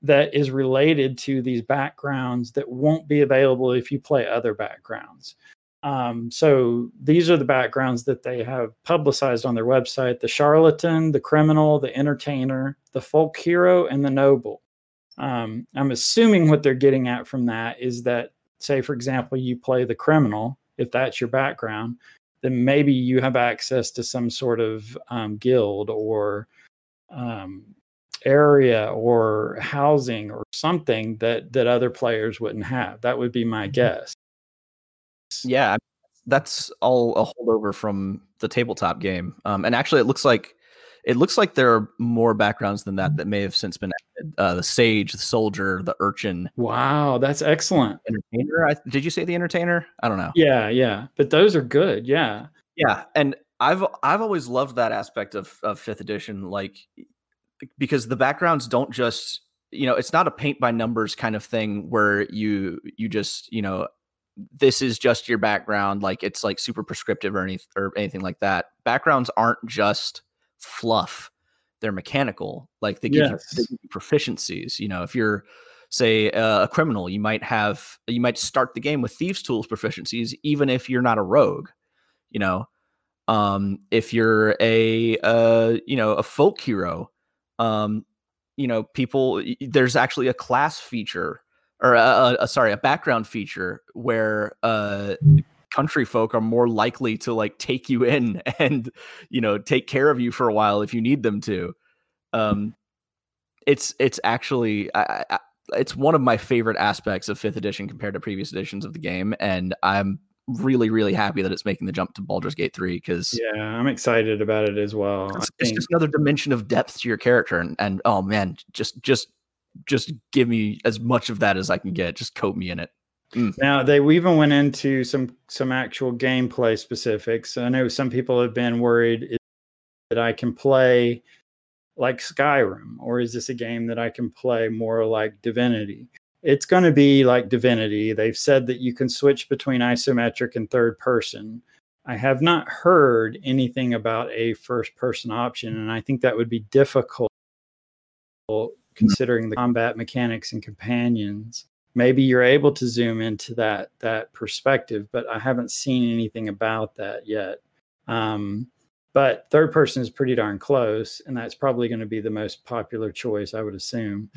that is related to these backgrounds that won't be available if you play other backgrounds. Um, so these are the backgrounds that they have publicized on their website the charlatan, the criminal, the entertainer, the folk hero, and the noble. Um, I'm assuming what they're getting at from that is that, say, for example, you play the criminal, if that's your background, then maybe you have access to some sort of um, guild or um, area or housing or something that that other players wouldn't have. That would be my mm-hmm. guess. Yeah, that's all a holdover from the tabletop game. Um, and actually, it looks like it looks like there are more backgrounds than that that may have since been added. Uh, the sage, the soldier, the urchin. Wow, that's excellent. Entertainer. I, did you say the entertainer? I don't know. Yeah, yeah, but those are good. Yeah, yeah, and I've I've always loved that aspect of of fifth edition, like because the backgrounds don't just you know it's not a paint by numbers kind of thing where you you just you know this is just your background like it's like super prescriptive or anything or anything like that backgrounds aren't just fluff they're mechanical like they give, yes. you, they give you proficiencies you know if you're say uh, a criminal you might have you might start the game with thieves tools proficiencies even if you're not a rogue you know um if you're a uh you know a folk hero um you know people there's actually a class feature or a, a, sorry, a background feature where uh, country folk are more likely to like take you in and you know take care of you for a while if you need them to. Um, it's it's actually I, I, it's one of my favorite aspects of fifth edition compared to previous editions of the game, and I'm really really happy that it's making the jump to Baldur's Gate 3 because yeah I'm excited about it as well it's, it's, just another dimension of depth to your character and, and oh man just just just give me as much of that as I can get. Just coat me in it. Mm. Now they we even went into some some actual gameplay specifics. I know some people have been worried that I can play like Skyrim, or is this a game that I can play more like Divinity? It's going to be like Divinity. They've said that you can switch between isometric and third person. I have not heard anything about a first person option, and I think that would be difficult considering the combat mechanics and companions. Maybe you're able to zoom into that that perspective but i haven't seen anything about that yet. Um, but third person is pretty darn close and that's probably going to be the most popular choice i would assume.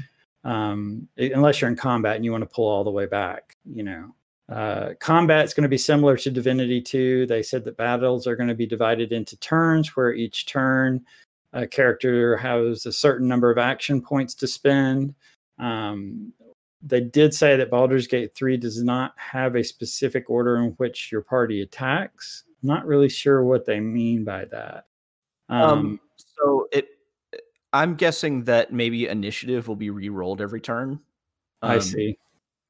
Um, unless you're in combat and you want to pull all the way back you know. Uh, combat is going to be similar to divinity 2 they said that battles are going to be divided into turns where each turn a character has a certain number of action points to spend. Um, they did say that Baldur's Gate 3 does not have a specific order in which your party attacks. Not really sure what they mean by that. Um, um, so it, I'm guessing that maybe initiative will be re-rolled every turn. Um, I see.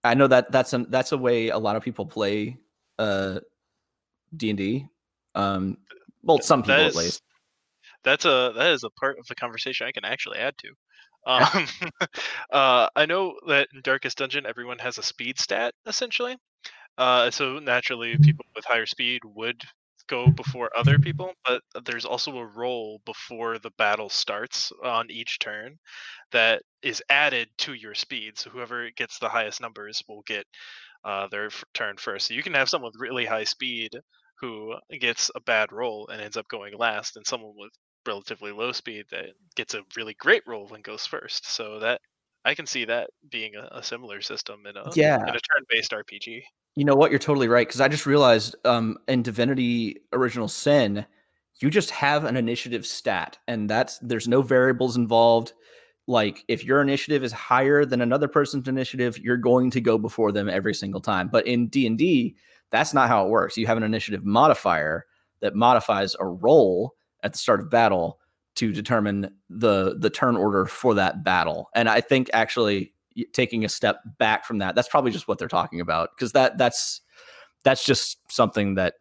I know that that's a that's a way a lot of people play uh D and D. Um, well, some people is, at least that's a that is a part of the conversation I can actually add to. Um, uh, I know that in Darkest Dungeon, everyone has a speed stat essentially. Uh, so naturally, people with higher speed would go before other people, but there's also a roll before the battle starts on each turn that is added to your speed. So whoever gets the highest numbers will get uh, their f- turn first. So you can have someone with really high speed who gets a bad roll and ends up going last, and someone with relatively low speed that gets a really great roll when goes first. So that I can see that being a, a similar system in a yeah. in a turn-based RPG. You know what? You're totally right because I just realized um, in Divinity Original Sin, you just have an initiative stat, and that's there's no variables involved. Like if your initiative is higher than another person's initiative, you're going to go before them every single time. But in D and D, that's not how it works. You have an initiative modifier that modifies a roll at the start of battle, to determine the the turn order for that battle. And I think actually taking a step back from that, that's probably just what they're talking about because that that's that's just something that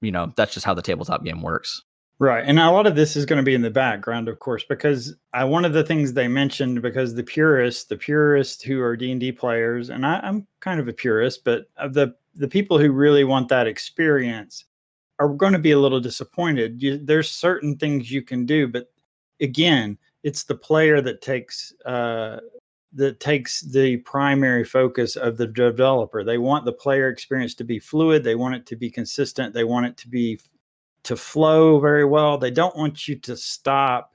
you know that's just how the tabletop game works. Right. And a lot of this is going to be in the background, of course, because I, one of the things they mentioned, because the purists, the purists who are D&D players, and I, I'm kind of a purist, but the, the people who really want that experience are going to be a little disappointed. You, there's certain things you can do, but again, it's the player that takes uh, that takes the primary focus of the developer. They want the player experience to be fluid. They want it to be consistent. They want it to be to flow very well. They don't want you to stop.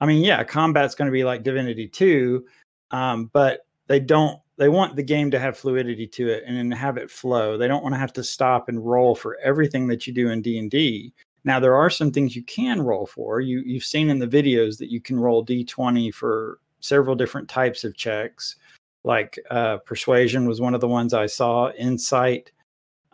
I mean, yeah, combat's going to be like Divinity 2, um, but they don't. They want the game to have fluidity to it and have it flow. They don't want to have to stop and roll for everything that you do in D and D. Now, there are some things you can roll for. You you've seen in the videos that you can roll D20 for several different types of checks. Like uh, persuasion was one of the ones I saw. Insight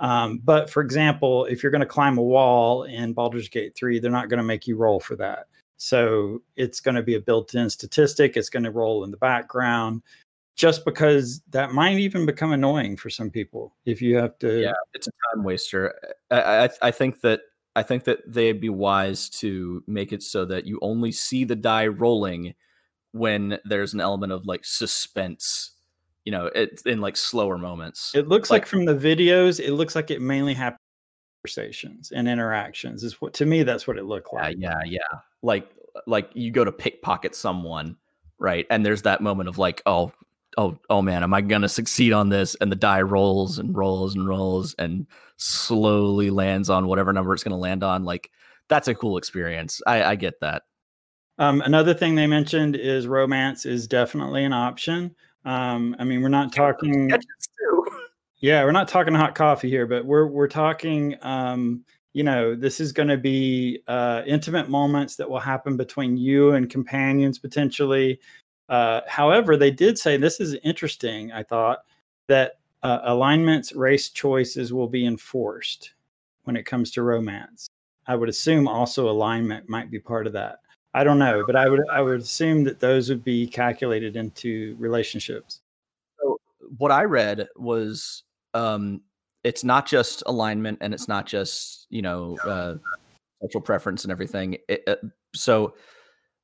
um, but for example, if you're going to climb a wall in Baldur's Gate 3, they're not going to make you roll for that. So it's going to be a built in statistic. It's going to roll in the background just because that might even become annoying for some people if you have to. Yeah, it's a time waster. I, I, I think that. I think that they'd be wise to make it so that you only see the die rolling when there's an element of like suspense you know, it's in like slower moments. It looks like, like, from the videos, it looks like it mainly happens conversations and interactions. Is what to me that's what it looked like. Yeah, yeah, yeah. Like like you go to pickpocket someone, right? And there's that moment of like, oh, oh, oh man, am I gonna succeed on this? And the die rolls and rolls and rolls and slowly lands on whatever number it's gonna land on. Like that's a cool experience. I, I get that. Um, another thing they mentioned is romance is definitely an option. Um, I mean, we're not talking. Yeah, we're not talking hot coffee here, but we're we're talking. Um, you know, this is going to be uh, intimate moments that will happen between you and companions potentially. Uh, however, they did say this is interesting. I thought that uh, alignments, race choices will be enforced when it comes to romance. I would assume also alignment might be part of that. I don't know, but I would I would assume that those would be calculated into relationships. So what I read was um, it's not just alignment and it's not just you know uh, sexual preference and everything. It, uh, so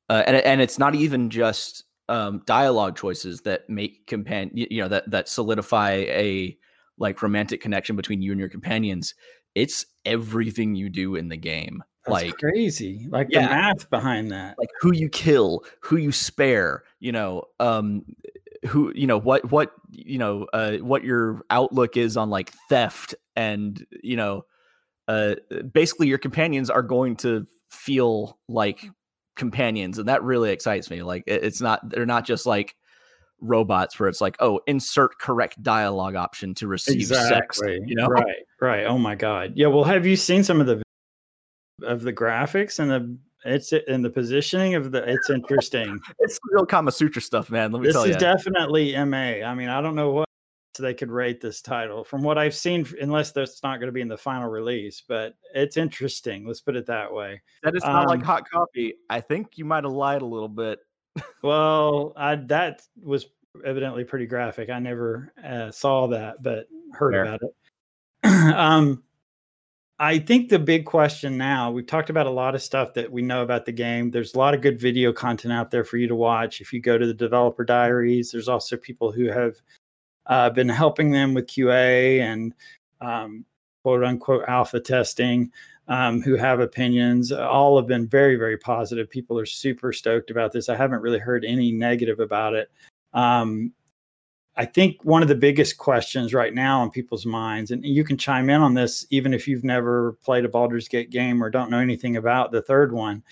uh, and and it's not even just um, dialogue choices that make companion you know that that solidify a like romantic connection between you and your companions. It's everything you do in the game. That's like crazy like yeah, the math behind that like who you kill who you spare you know um who you know what what you know uh what your outlook is on like theft and you know uh basically your companions are going to feel like companions and that really excites me like it, it's not they're not just like robots where it's like oh insert correct dialogue option to receive exactly. sex you know right right oh my god yeah well have you seen some of the of the graphics and the it's in the positioning of the it's interesting. it's real Kama Sutra stuff, man. Let me this tell you. This is definitely MA. I mean, I don't know what they could rate this title from what I've seen, unless that's not going to be in the final release, but it's interesting. Let's put it that way. That is not um, like hot coffee. I think you might have lied a little bit. well, I, that was evidently pretty graphic. I never uh, saw that, but heard Fair. about it. um, I think the big question now, we've talked about a lot of stuff that we know about the game. There's a lot of good video content out there for you to watch. If you go to the developer diaries, there's also people who have uh, been helping them with QA and um, quote unquote alpha testing um, who have opinions. All have been very, very positive. People are super stoked about this. I haven't really heard any negative about it. Um, I think one of the biggest questions right now on people's minds, and you can chime in on this even if you've never played a Baldur's Gate game or don't know anything about the third one,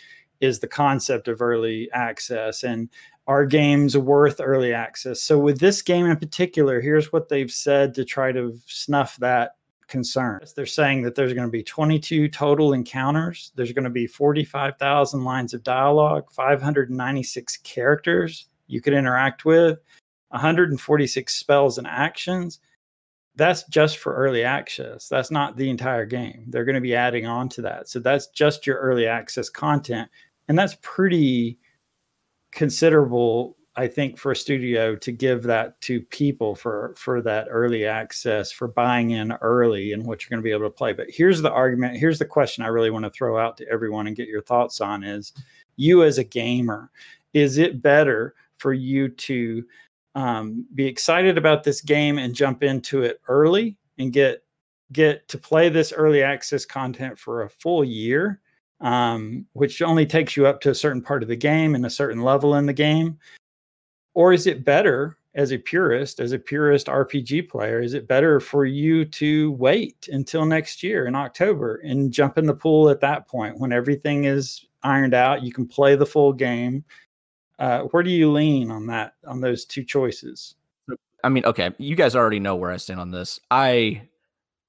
is the concept of early access and are games worth early access? So, with this game in particular, here's what they've said to try to snuff that concern. They're saying that there's going to be 22 total encounters, there's going to be 45,000 lines of dialogue, 596 characters you could interact with 146 spells and actions. That's just for early access. That's not the entire game. They're going to be adding on to that. So that's just your early access content. and that's pretty considerable I think for a studio to give that to people for for that early access for buying in early and what you're going to be able to play. But here's the argument. Here's the question I really want to throw out to everyone and get your thoughts on: is you as a gamer, is it better for you to um, be excited about this game and jump into it early and get get to play this early access content for a full year, um, which only takes you up to a certain part of the game and a certain level in the game? Or is it better as a purist, as a purist RPG player, is it better for you to wait until next year in October and jump in the pool at that point when everything is ironed out? You can play the full game. Uh, where do you lean on that, on those two choices? I mean, okay, you guys already know where I stand on this. I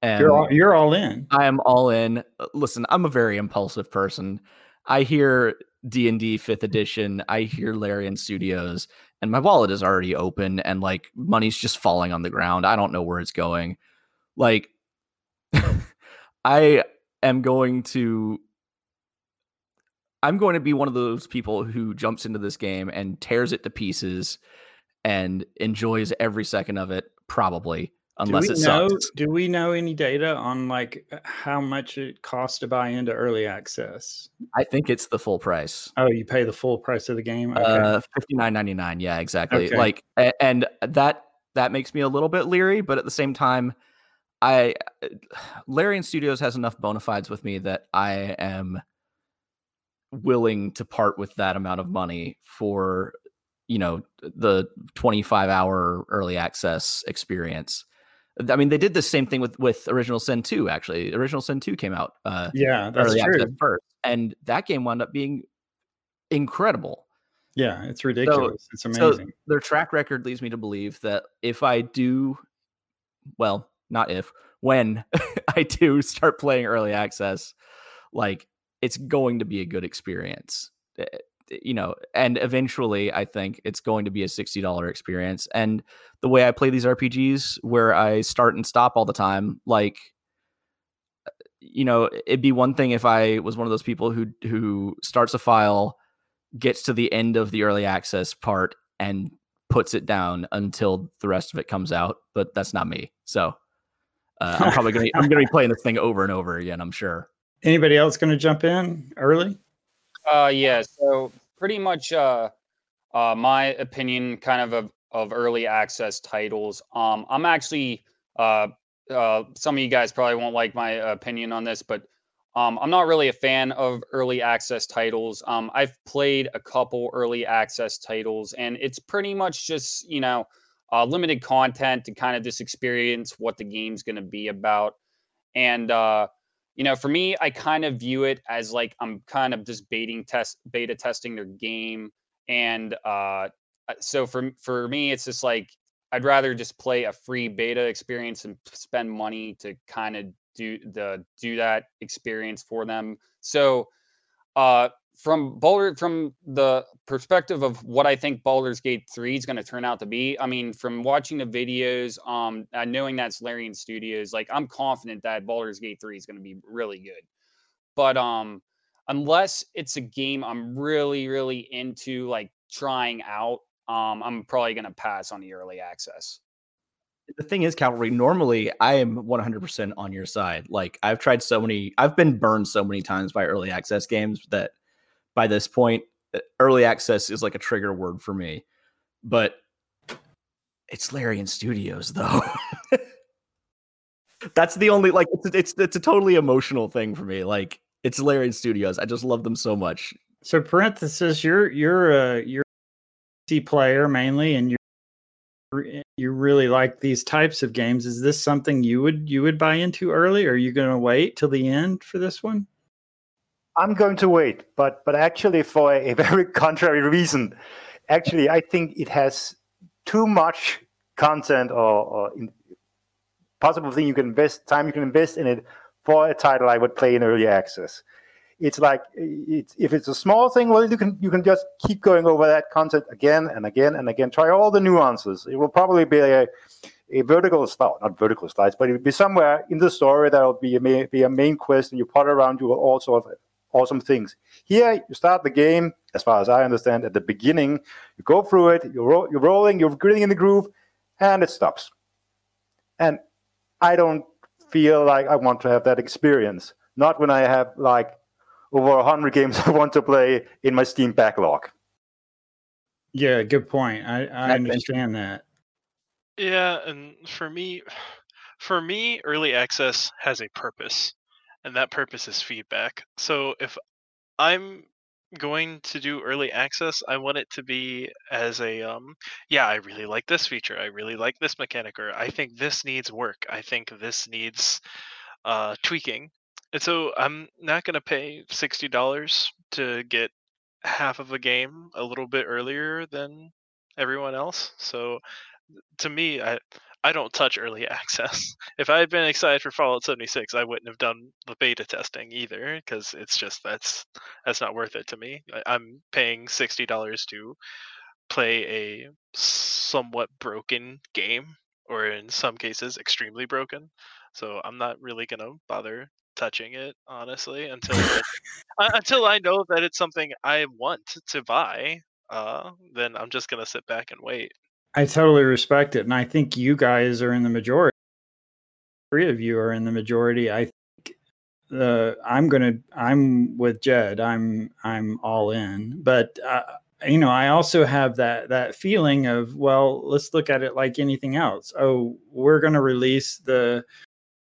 am. You're all, you're all in. I am all in. Listen, I'm a very impulsive person. I hear D and D Fifth Edition. I hear Larian Studios, and my wallet is already open and like money's just falling on the ground. I don't know where it's going. Like I am going to I'm going to be one of those people who jumps into this game and tears it to pieces and enjoys every second of it probably unless it know, sucks. Do we know any data on like how much it costs to buy into early access? I think it's the full price. Oh, you pay the full price of the game. Okay. Uh, fifty nine ninety nine. Yeah, exactly. Okay. Like, and that that makes me a little bit leery, but at the same time, I Larian Studios has enough bona fides with me that I am willing to part with that amount of money for you know the 25 hour early access experience I mean, they did the same thing with with Original Sin 2, actually. Original Sin 2 came out uh yeah, that's true. first. And that game wound up being incredible. Yeah, it's ridiculous. So, it's amazing. So their track record leads me to believe that if I do well, not if, when I do start playing early access, like it's going to be a good experience. You know, and eventually I think it's going to be a $60 experience. And the way I play these RPGs where I start and stop all the time, like you know, it'd be one thing if I was one of those people who who starts a file, gets to the end of the early access part and puts it down until the rest of it comes out, but that's not me. So uh, I'm probably gonna I'm gonna be playing this thing over and over again. I'm sure. Anybody else gonna jump in early? Uh, yeah. So pretty much, uh, uh, my opinion, kind of of, of early access titles. Um, I'm actually, uh, uh, some of you guys probably won't like my opinion on this, but um, I'm not really a fan of early access titles. Um, I've played a couple early access titles, and it's pretty much just you know uh, limited content to kind of just experience what the game's going to be about. And uh, you know, for me, I kind of view it as like I'm kind of just baiting test beta testing their game. And uh so for for me, it's just like I'd rather just play a free beta experience and spend money to kind of do the do that experience for them. So uh from Baldur from the perspective of what I think Baldur's Gate 3 is going to turn out to be, I mean, from watching the videos, um, knowing that's Larian Studios, like I'm confident that Baldur's Gate 3 is going to be really good. But um, unless it's a game I'm really, really into, like trying out, um, I'm probably going to pass on the early access. The thing is, Cavalry, normally I am 100% on your side. Like I've tried so many, I've been burned so many times by early access games that by this point, uh, early access is like a trigger word for me. But it's Larian Studios, though. That's the only like it's, it's it's a totally emotional thing for me. Like it's Larian Studios. I just love them so much. So parenthesis, you're you're a you're a PC player mainly, and you you really like these types of games. Is this something you would you would buy into early? Or are you going to wait till the end for this one? I'm going to wait, but but actually for a, very contrary reason. Actually, I think it has too much content or, or possible thing you can invest time you can invest in it for a title I would play in early access. It's like it's, if it's a small thing, well, you can you can just keep going over that content again and again and again. Try all the nuances. It will probably be a a vertical slide, not vertical slides, but it will be somewhere in the story that will be a main, be a main quest, and you potter around, you will all sort of awesome things. Here, you start the game, as far as I understand, at the beginning. You go through it, you're, ro- you're rolling, you're getting in the groove, and it stops. And I don't feel like I want to have that experience. Not when I have like over 100 games I want to play in my Steam backlog. Yeah, good point. I, I understand that. Yeah, and for me, for me, early access has a purpose, and that purpose is feedback. So if I'm going to do early access, I want it to be as a um yeah, I really like this feature. I really like this mechanic or I think this needs work. I think this needs uh tweaking. And so I'm not going to pay $60 to get half of a game a little bit earlier than everyone else. So to me, I I don't touch early access. If I had been excited for Fallout 76, I wouldn't have done the beta testing either because it's just that's that's not worth it to me. I, am paying sixty dollars to play a somewhat broken game, or in some cases, extremely broken. So I'm not really gonna bother touching it honestly until it, until I know that it's something I want to buy. Uh, then I'm just gonna sit back and wait. I totally respect it, and I think you guys are in the majority. Three of you are in the majority. I think uh, I'm gonna. I'm with Jed. I'm I'm all in, but. Uh, you know, I also have that that feeling of well, let's look at it like anything else. Oh, we're to release the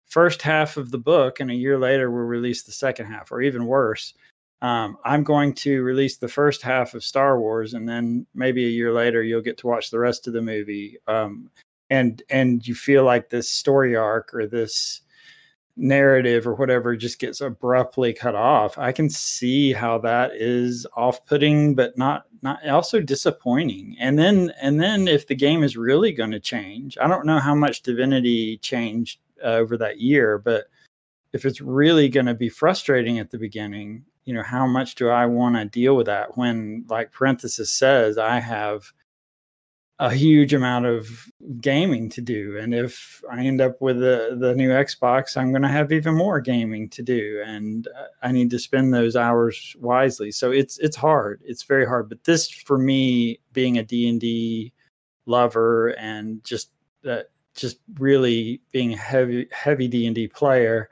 first half of the book, and a year later we'll release the second half, or even worse um, I'm going to release the first half of Star Wars, and then maybe a year later you'll get to watch the rest of the movie. Um, and and you feel like this story arc or this narrative or whatever just gets abruptly cut off. I can see how that is off-putting, but not not also disappointing. And then and then if the game is really going to change, I don't know how much Divinity changed uh, over that year, but if it's really going to be frustrating at the beginning you know how much do i want to deal with that when like parenthesis says i have a huge amount of gaming to do. And if i end up with the the new xbox i'm going to have even more gaming to do. And uh, i need to spend those hours wisely. So it's it's hard. It's very hard. But this for me being a d&d lover and just uh, just really being a heavy heavy d&d player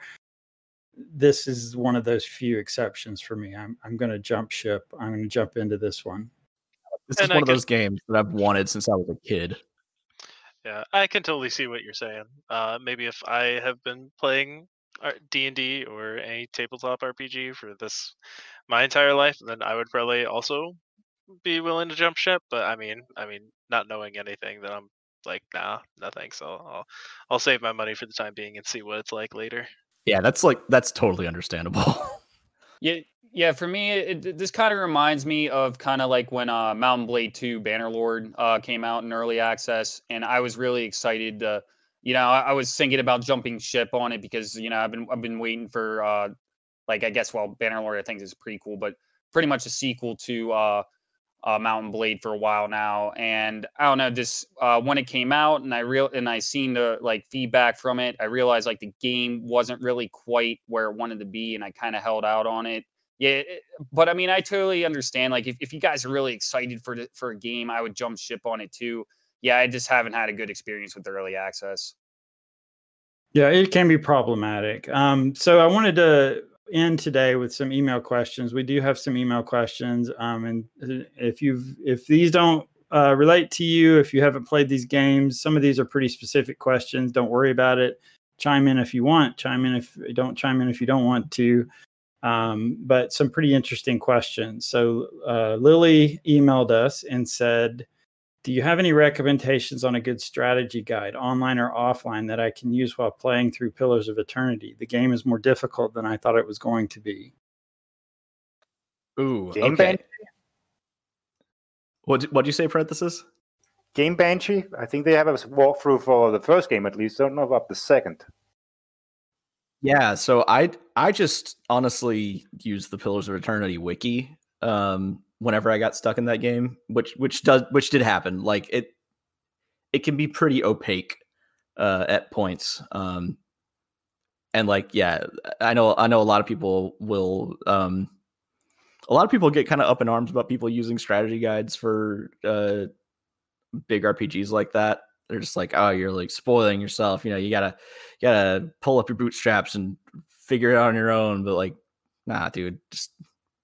this is one of those few exceptions for me. I'm I'm going to jump ship. I'm going to jump into this one. This and is one of those games that I've wanted since I was a kid. Yeah, I can totally see what you're saying. Uh, maybe if I have been playing D and D or any tabletop RPG for this my entire life, then I would probably also be willing to jump ship. But I mean, I mean, not knowing anything, that I'm like, nah, nothing. So I'll I'll save my money for the time being and see what it's like later. Yeah, that's like that's totally understandable. yeah, yeah. For me, it, this kind of reminds me of kind of like when uh, Mount and Blade Two Bannerlord uh, came out in early access, and I was really excited. To, you know, I, I, was thinking about jumping ship on it because you know I've been I've been waiting for uh, like I guess well Bannerlord I think is pretty cool, but pretty much a sequel to uh, uh, Mount and Blade for a while now, and I don't know. Just uh, when it came out, and I real and I seen the like feedback from it, I realized like the game wasn't really quite where it wanted to be, and I kind of held out on it. Yeah, but I mean, I totally understand. Like, if, if you guys are really excited for the, for a game, I would jump ship on it too. Yeah, I just haven't had a good experience with the early access. Yeah, it can be problematic. Um, so I wanted to end today with some email questions. We do have some email questions, um, and uh, if you've if these don't uh, relate to you, if you haven't played these games, some of these are pretty specific questions. Don't worry about it. Chime in if you want. Chime in if don't chime in if you don't want to. Um, but some pretty interesting questions. So uh, Lily emailed us and said do you have any recommendations on a good strategy guide, online or offline, that I can use while playing through Pillars of Eternity? The game is more difficult than I thought it was going to be. Ooh, game okay. Banshee? What what'd you say, parenthesis? Game Banshee. I think they have a walkthrough for the first game at least. I don't know about the second. Yeah, so I I just honestly use the Pillars of Eternity wiki. Um, whenever I got stuck in that game, which which does which did happen. Like it it can be pretty opaque uh, at points. Um, and like yeah, I know I know a lot of people will um, a lot of people get kind of up in arms about people using strategy guides for uh, big RPGs like that. They're just like, oh, you're like spoiling yourself. You know, you gotta you gotta pull up your bootstraps and figure it out on your own. But like, nah, dude, just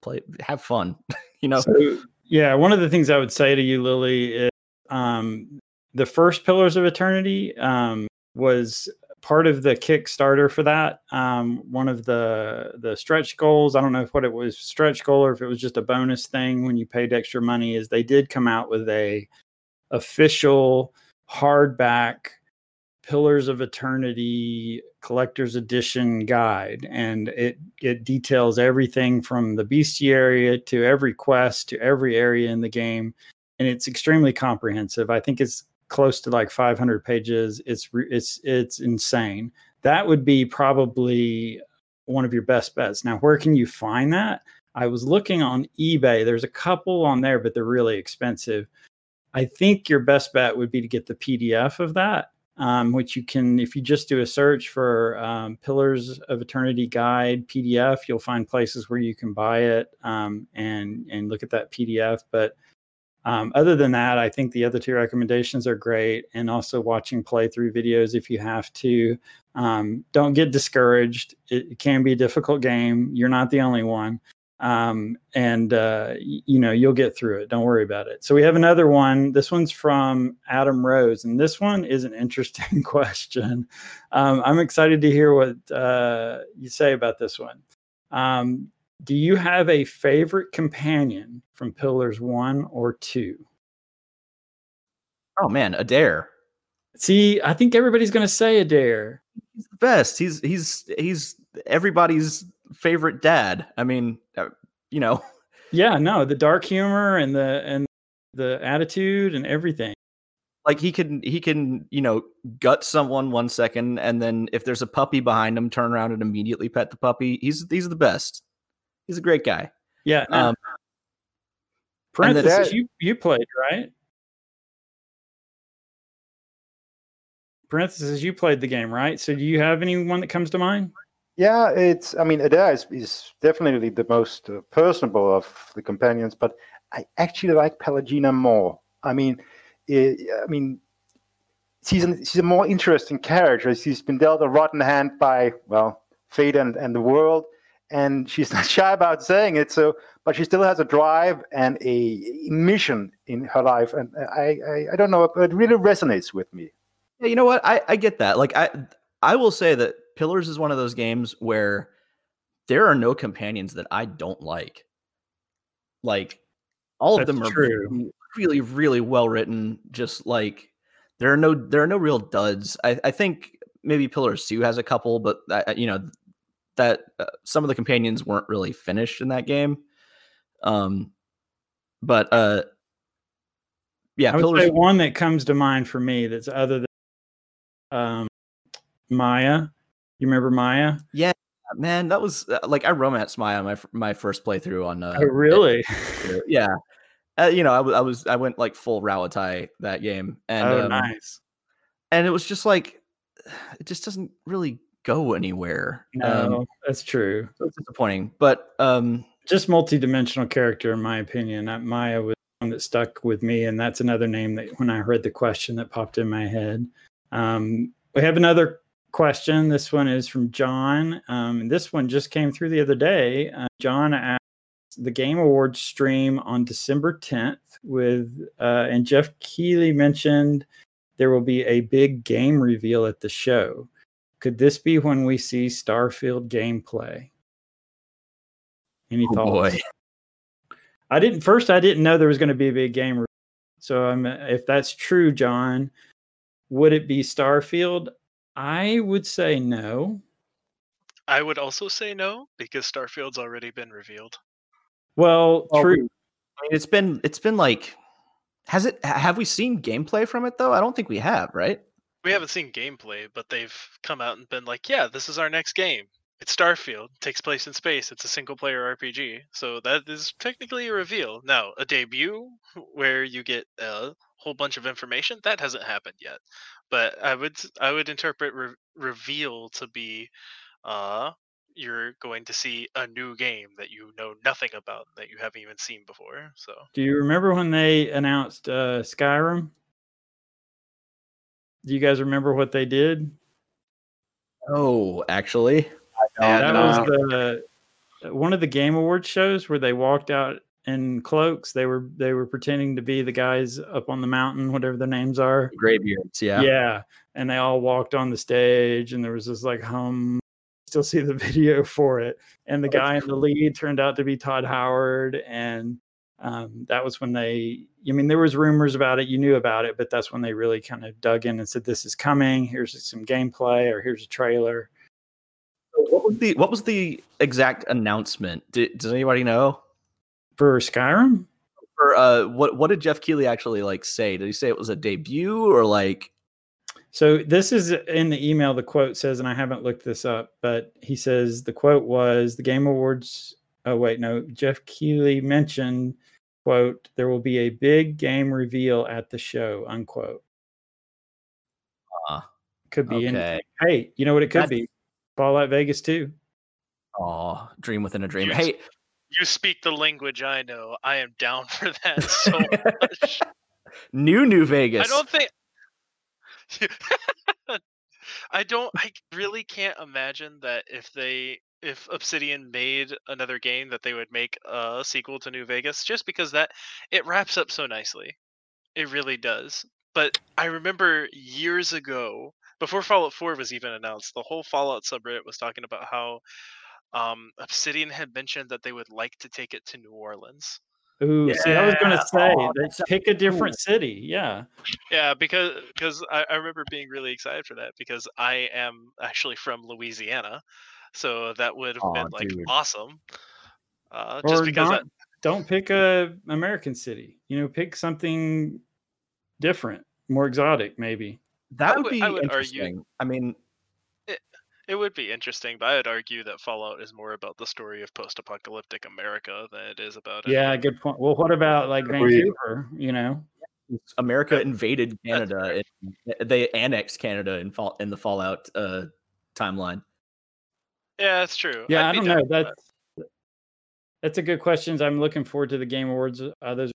play, have fun. you know. So, yeah, one of the things I would say to you, Lily, is um, the first Pillars of Eternity um, was part of the Kickstarter for that. Um, one of the the stretch goals, I don't know if what it was stretch goal or if it was just a bonus thing when you paid extra money, is they did come out with a official hardback Pillars of Eternity collector's edition guide and it it details everything from the bestiary to every quest to every area in the game and it's extremely comprehensive. I think it's close to like 500 pages. It's it's it's insane. That would be probably one of your best bets. Now, where can you find that? I was looking on eBay. There's a couple on there, but they're really expensive. I think your best bet would be to get the PDF of that, um, which you can, if you just do a search for um, Pillars of Eternity Guide PDF, you'll find places where you can buy it um, and and look at that PDF. But um, other than that, I think the other two recommendations are great, and also watching playthrough videos if you have to. Um, don't get discouraged. It, it, can be a difficult game. You're not the only one, um, and uh, you know you'll get through it. Don't worry about it. So we have another one. This one's from Adam Rose, and this one is an interesting question. Um, I'm excited to hear what uh, you say about this one. Um, do you have a favorite companion from Pillars one or two? Oh man, Edér. See, I think everybody's going to say Edér. He's the best. He's he's he's everybody's favorite dad. I mean, uh, you know. Yeah, no, the dark humor and the and the attitude and everything. Like he can he can you know gut someone one second and then if there's a puppy behind him, turn around and immediately pet the puppy. He's he's the best. He's a great guy. Yeah. Um, Parenthesis, you you played right? Parenthesis, you played the game, right? So do you have anyone that comes to mind? Yeah, it's. I mean, Edér is, is definitely the most uh, personable of the companions, but I actually like Pallegina more. I mean, it, I mean, she's an, she's a more interesting character. She's been dealt a rotten hand by well, fate and, and the world, and she's not shy about saying it. So, but she still has a drive and a mission in her life, and I, I, I don't know, it really resonates with me. Yeah, you know what? I, I get that. Like, I, I will say that Pillars is one of those games where there are no companions that I don't like. Like, all of them are true. really, really well written. Just like there are no, there are no real duds. I, I think maybe Pillars Two has a couple, but uh, you know that uh, some of the companions weren't really finished in that game. Um, but uh, yeah, I would Pillars- say one that comes to mind for me that's other than um, Maia. You remember Maia? Yeah, man, that was uh, like I romanced Maia my my first playthrough on. Uh, oh, really? yeah. Uh, you know, I, w- I was I went like full Rauatai that game, and oh, um, nice. And it was just like it just doesn't really go anywhere. No, um, that's true. It's disappointing, but um, just multi-dimensional character, in my opinion. That Maia was one that stuck with me, and that's another name that when I heard the question that popped in my head. Um, we have another question. This one is from John. Um, this one just came through the other day. Uh, John asked the Game Awards stream on December 10th with, uh, and Geoff Keighley mentioned there will be a big game reveal at the show. Could this be when we see Starfield gameplay? Any oh thoughts? Boy. I didn't first. I didn't know there was going to be a big game. So um, if that's true, John, would it be Starfield? I would say no. I would also say no because Starfield's already been revealed. Well, oh, true. I mean, it's been it's been like has it have we seen gameplay from it though? I don't think we have, right? we haven't seen gameplay, but they've come out and been like, "Yeah, this is our next game. It's Starfield. It takes place in space. It's a single player RPG." So that is technically a reveal. Now, a debut where you get a whole bunch of information that hasn't happened yet. But I would I would interpret re- reveal to be uh you're going to see a new game that you know nothing about that you haven't even seen before. So, do you remember when they announced uh, Skyrim? Do you guys remember what they did? Oh, actually, that was the one of the Game Awards shows where they walked out in cloaks. They were they were pretending to be the guys up on the mountain, whatever their names are. Greybeards, yeah, yeah. And they all walked on the stage, and there was this like hum. Still see the video for it, and the guy in the lead turned out to be Todd Howard, and um, that was when they. I mean, there was rumors about it. You knew about it, but that's when they really kind of dug in and said, "This is coming. Here's some gameplay, or here's a trailer." What was the what was the exact announcement? Did, does anybody know? For Skyrim? For uh what what did Geoff Keighley actually like say? Did he say it was a debut or like so this is in the email the quote says and I haven't looked this up, but he says the quote was the Game Awards oh wait, no, Geoff Keighley mentioned quote there will be a big game reveal at the show unquote. Uh, could be okay. anything. Hey, you know what it could That's, be? Fallout Vegas too Oh, dream within a dream. You, hey, you speak the language I know. I am down for that so much. New New Vegas. I don't think. I don't. I really can't imagine that if they, if Obsidian made another game, that they would make a sequel to New Vegas, just because that it wraps up so nicely. It really does. But I remember years ago before Fallout 4 was even announced, the whole Fallout subreddit was talking about how um, Obsidian had mentioned that they would like to take it to New Orleans. Ooh, yeah. see, I was going to say, oh, pick a different cool. city. Yeah, yeah, because because I, I remember being really excited for that because I am actually from Louisiana, so that would have oh, been like dude. awesome. Uh, just because not, I, don't pick a American city, you know, pick something different, more exotic, maybe. That would, would, be I would interesting. Argue, I mean, it, it would be interesting, but I would argue that Fallout is more about the story of post-apocalyptic America than it is about. Yeah, anything. good point. Well, what about like Vancouver? You know, America invaded Canada. And they annexed Canada in fall in the Fallout uh, timeline. Yeah, that's true. Yeah, I'd I do not know. That's that. that's a good question. I'm looking forward to the Game Awards. Uh, those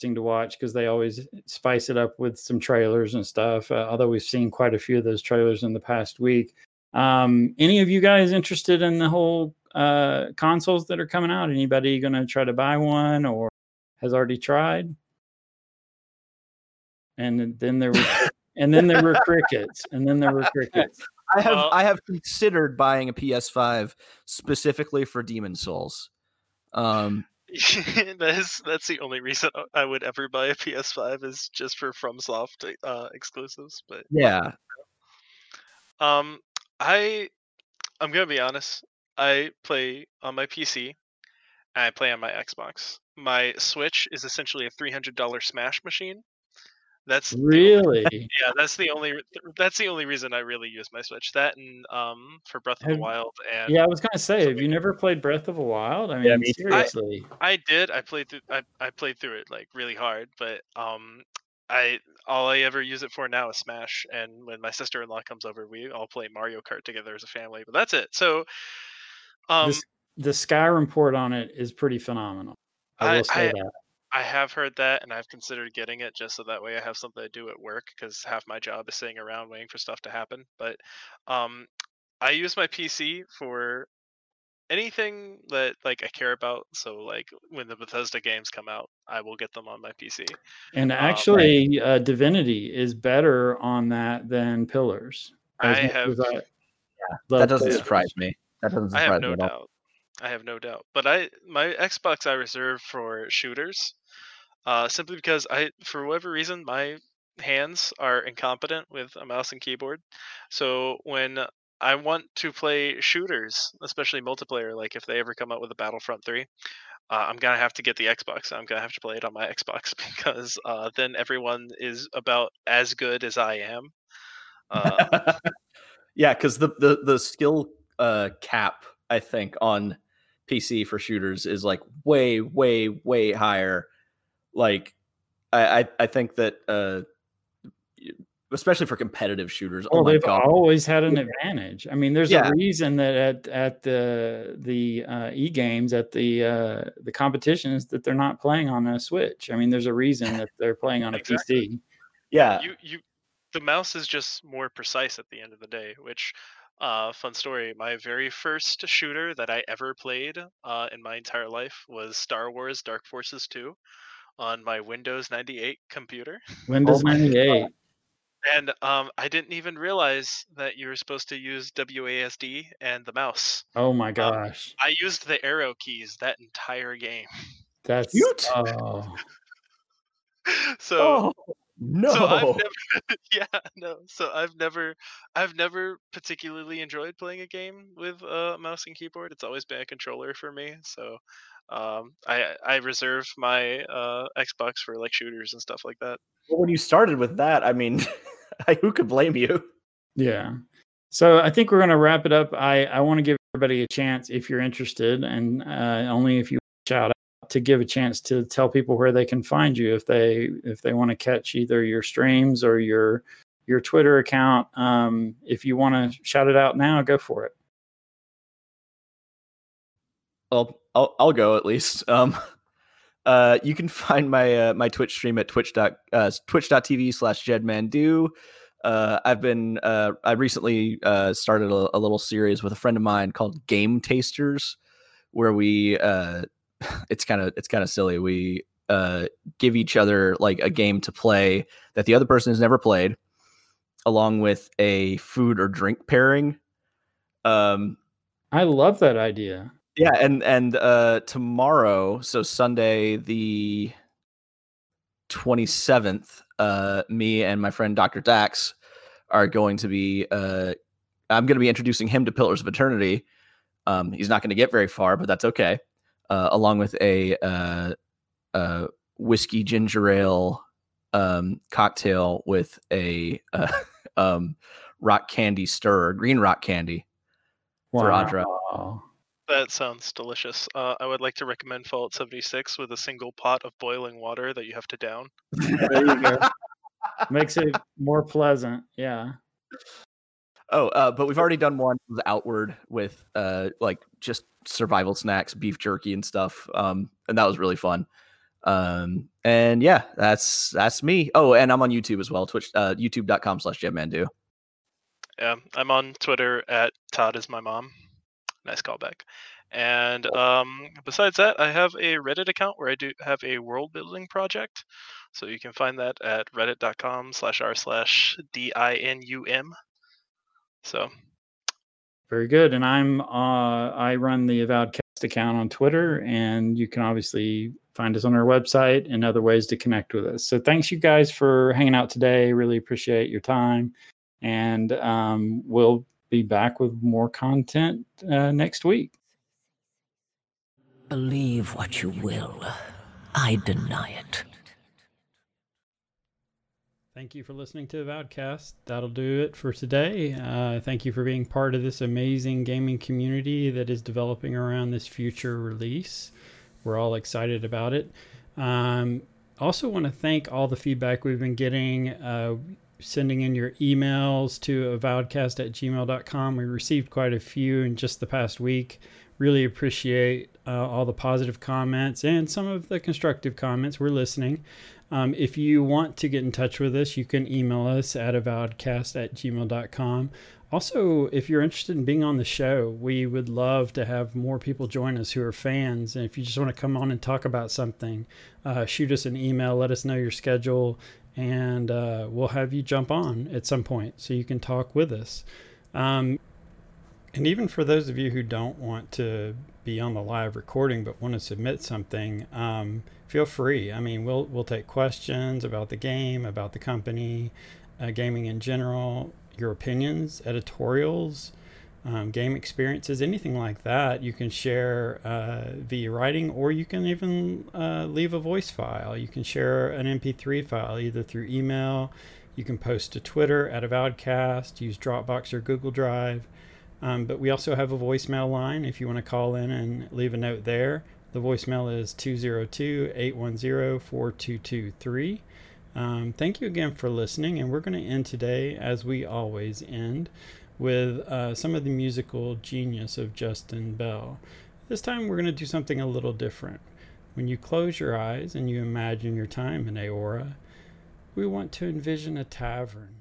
interesting to watch because they always spice it up with some trailers and stuff. Uh, although we've seen quite a few of those trailers in the past week. Um, any of you guys interested in the whole uh, consoles that are coming out? Anybody going to try to buy one or has already tried? And then there were, and then there were crickets, and then there were crickets. I have I have considered buying a PS5 specifically for Demon Souls. Um, that is that's the only reason I would ever buy a PS5 is just for FromSoft uh, exclusives. But yeah, um, I I'm gonna be honest. I play on my PC. And I play on my Xbox. My Switch is essentially a three hundred dollar Smash machine. That's really yeah. That's the only that's the only reason I really use my Switch. That and um for Breath of the Wild and yeah, I was gonna say, have you never played Breath of the Wild? I mean, yeah, seriously. I, I, did. I played through. I, I played through it like really hard, but um, I all I ever use it for now is Smash. And when my sister in law comes over, we all play Mario Kart together as a family. But that's it. So, um, this, the Skyrim port on it is pretty phenomenal. I will say I, that. I have heard that, and I've considered getting it just so that way I have something to do at work because half my job is sitting around waiting for stuff to happen. But um, I use my PC for anything that like I care about. So like when the Bethesda games come out, I will get them on my PC. And um, actually, um, uh, Divinity is better on that than Pillars. I have. I yeah, that doesn't surprise me. That doesn't surprise I have no me doubt. I have no doubt. But I my Xbox I reserve for shooters uh, simply because I, for whatever reason, my hands are incompetent with a mouse and keyboard. So when I want to play shooters, especially multiplayer, like if they ever come out with a Battlefront 3, uh, I'm gonna have to get the Xbox. I'm gonna have to play it on my Xbox because uh, then everyone is about as good as I am. Uh, yeah, because the, the the skill uh, cap I think on PC for shooters is like way way way higher like I, I, I think that uh, especially for competitive shooters. Oh, they've God. always had an advantage. I mean, there's yeah. a reason that at at the the uh, e games at the uh, the competitions that they're not playing on a Switch. I mean, there's a reason that they're playing on a exactly. PC. Yeah, you you the mouse is just more precise at the end of the day, which. Uh, fun story. My very first shooter that I ever played uh, in my entire life was Star Wars Dark Forces 2 on my Windows 98 computer. Windows oh 98. And um, I didn't even realize that you were supposed to use WASD and the mouse. Oh my um, gosh! Um, I used the arrow keys that entire game. That's cute. Oh. so oh, no. So I've never, yeah, no. So I've never, I've never particularly enjoyed playing a game with a mouse and keyboard. It's always been a controller for me. So um, I I reserve my uh, Xbox for like shooters and stuff like that. Well, when you started with that, I mean, who could blame you? Yeah. So I think we're going to wrap it up. I I want to give everybody a chance if you're interested, and uh, only if you shout out to give a chance to tell people where they can find you if they if they want to catch either your streams or your your Twitter account. Um, if you want to shout it out now, go for it. Well, I'll I'll go at least. Um, uh, you can find my uh, my Twitch stream at twitch uh, twitch.tv slash jedmandu. Uh, I've been uh, I recently uh, started a, a, little series with a friend of mine called Game Tasters, where we uh, it's kind of it's kind of silly. We uh, give each other like a game to play that the other person has never played, along with a food or drink pairing. Um, I love that idea. Yeah, and and uh tomorrow, so Sunday the 27th, uh me and my friend Dr. Dax are going to be uh I'm going to be introducing him to Pillars of Eternity. Um he's not going to get very far, but that's okay. Uh along with a uh uh whiskey ginger ale um cocktail with a uh, um rock candy stir, green rock candy wow. for Audra. That sounds delicious. Uh, I would like to recommend Fallout 76 with a single pot of boiling water that you have to down. There you go. Makes it more pleasant. Yeah. Oh, uh, but we've already done one outward with uh, like just survival snacks, beef jerky and stuff. Um, and that was really fun. Um, and yeah, that's that's me. Oh, and I'm on YouTube as well. Twitch, uh, YouTube.com slash JetMandu. Yeah, I'm on Twitter at Todd is my mom. Nice callback. And um, besides that, I have a Reddit account where I do have a world building project. So you can find that at reddit.com slash r slash D-I-N-U-M. So. Very good. And I'm, uh, I run the Avowed Cast account on Twitter, and you can obviously find us on our website and other ways to connect with us. So thanks you guys for hanging out today. Really appreciate your time. And um, we'll be back with more content uh, next week. Believe what you will. I deny it. Thank you for listening to Avowedcast. That'll do it for today. Uh, thank you for being part of this amazing gaming community that is developing around this future release. We're all excited about it. Um, also, want to thank all the feedback we've been getting. Uh, sending in your emails to avowedcast at gmail.com. We received quite a few in just the past week. Really appreciate uh, all the positive comments and some of the constructive comments. We're listening. Um, if you want to get in touch with us, you can email us at avowedcast at gmail.com. Also, if you're interested in being on the show, we would love to have more people join us who are fans. And if you just want to come on and talk about something, uh, shoot us an email, let us know your schedule, and uh, we'll have you jump on at some point so you can talk with us. Um, and even for those of you who don't want to be on the live recording but want to submit something, um, feel free. I mean, we'll we'll take questions about the game, about the company, uh, gaming in general, your opinions, editorials um, game experiences, anything like that, you can share uh, via writing, or you can even uh, leave a voice file. You can share an MP3 file either through email. You can post to Twitter at Avowedcast, use Dropbox or Google Drive. Um, but we also have a voicemail line if you want to call in and leave a note there. The voicemail is 202 810 4223. Um, thank you again for listening, and we're going to end today, as we always end, with uh, some of the musical genius of Justin Bell. This time, we're going to do something a little different. When you close your eyes and you imagine your time in Eora, we want to envision a tavern.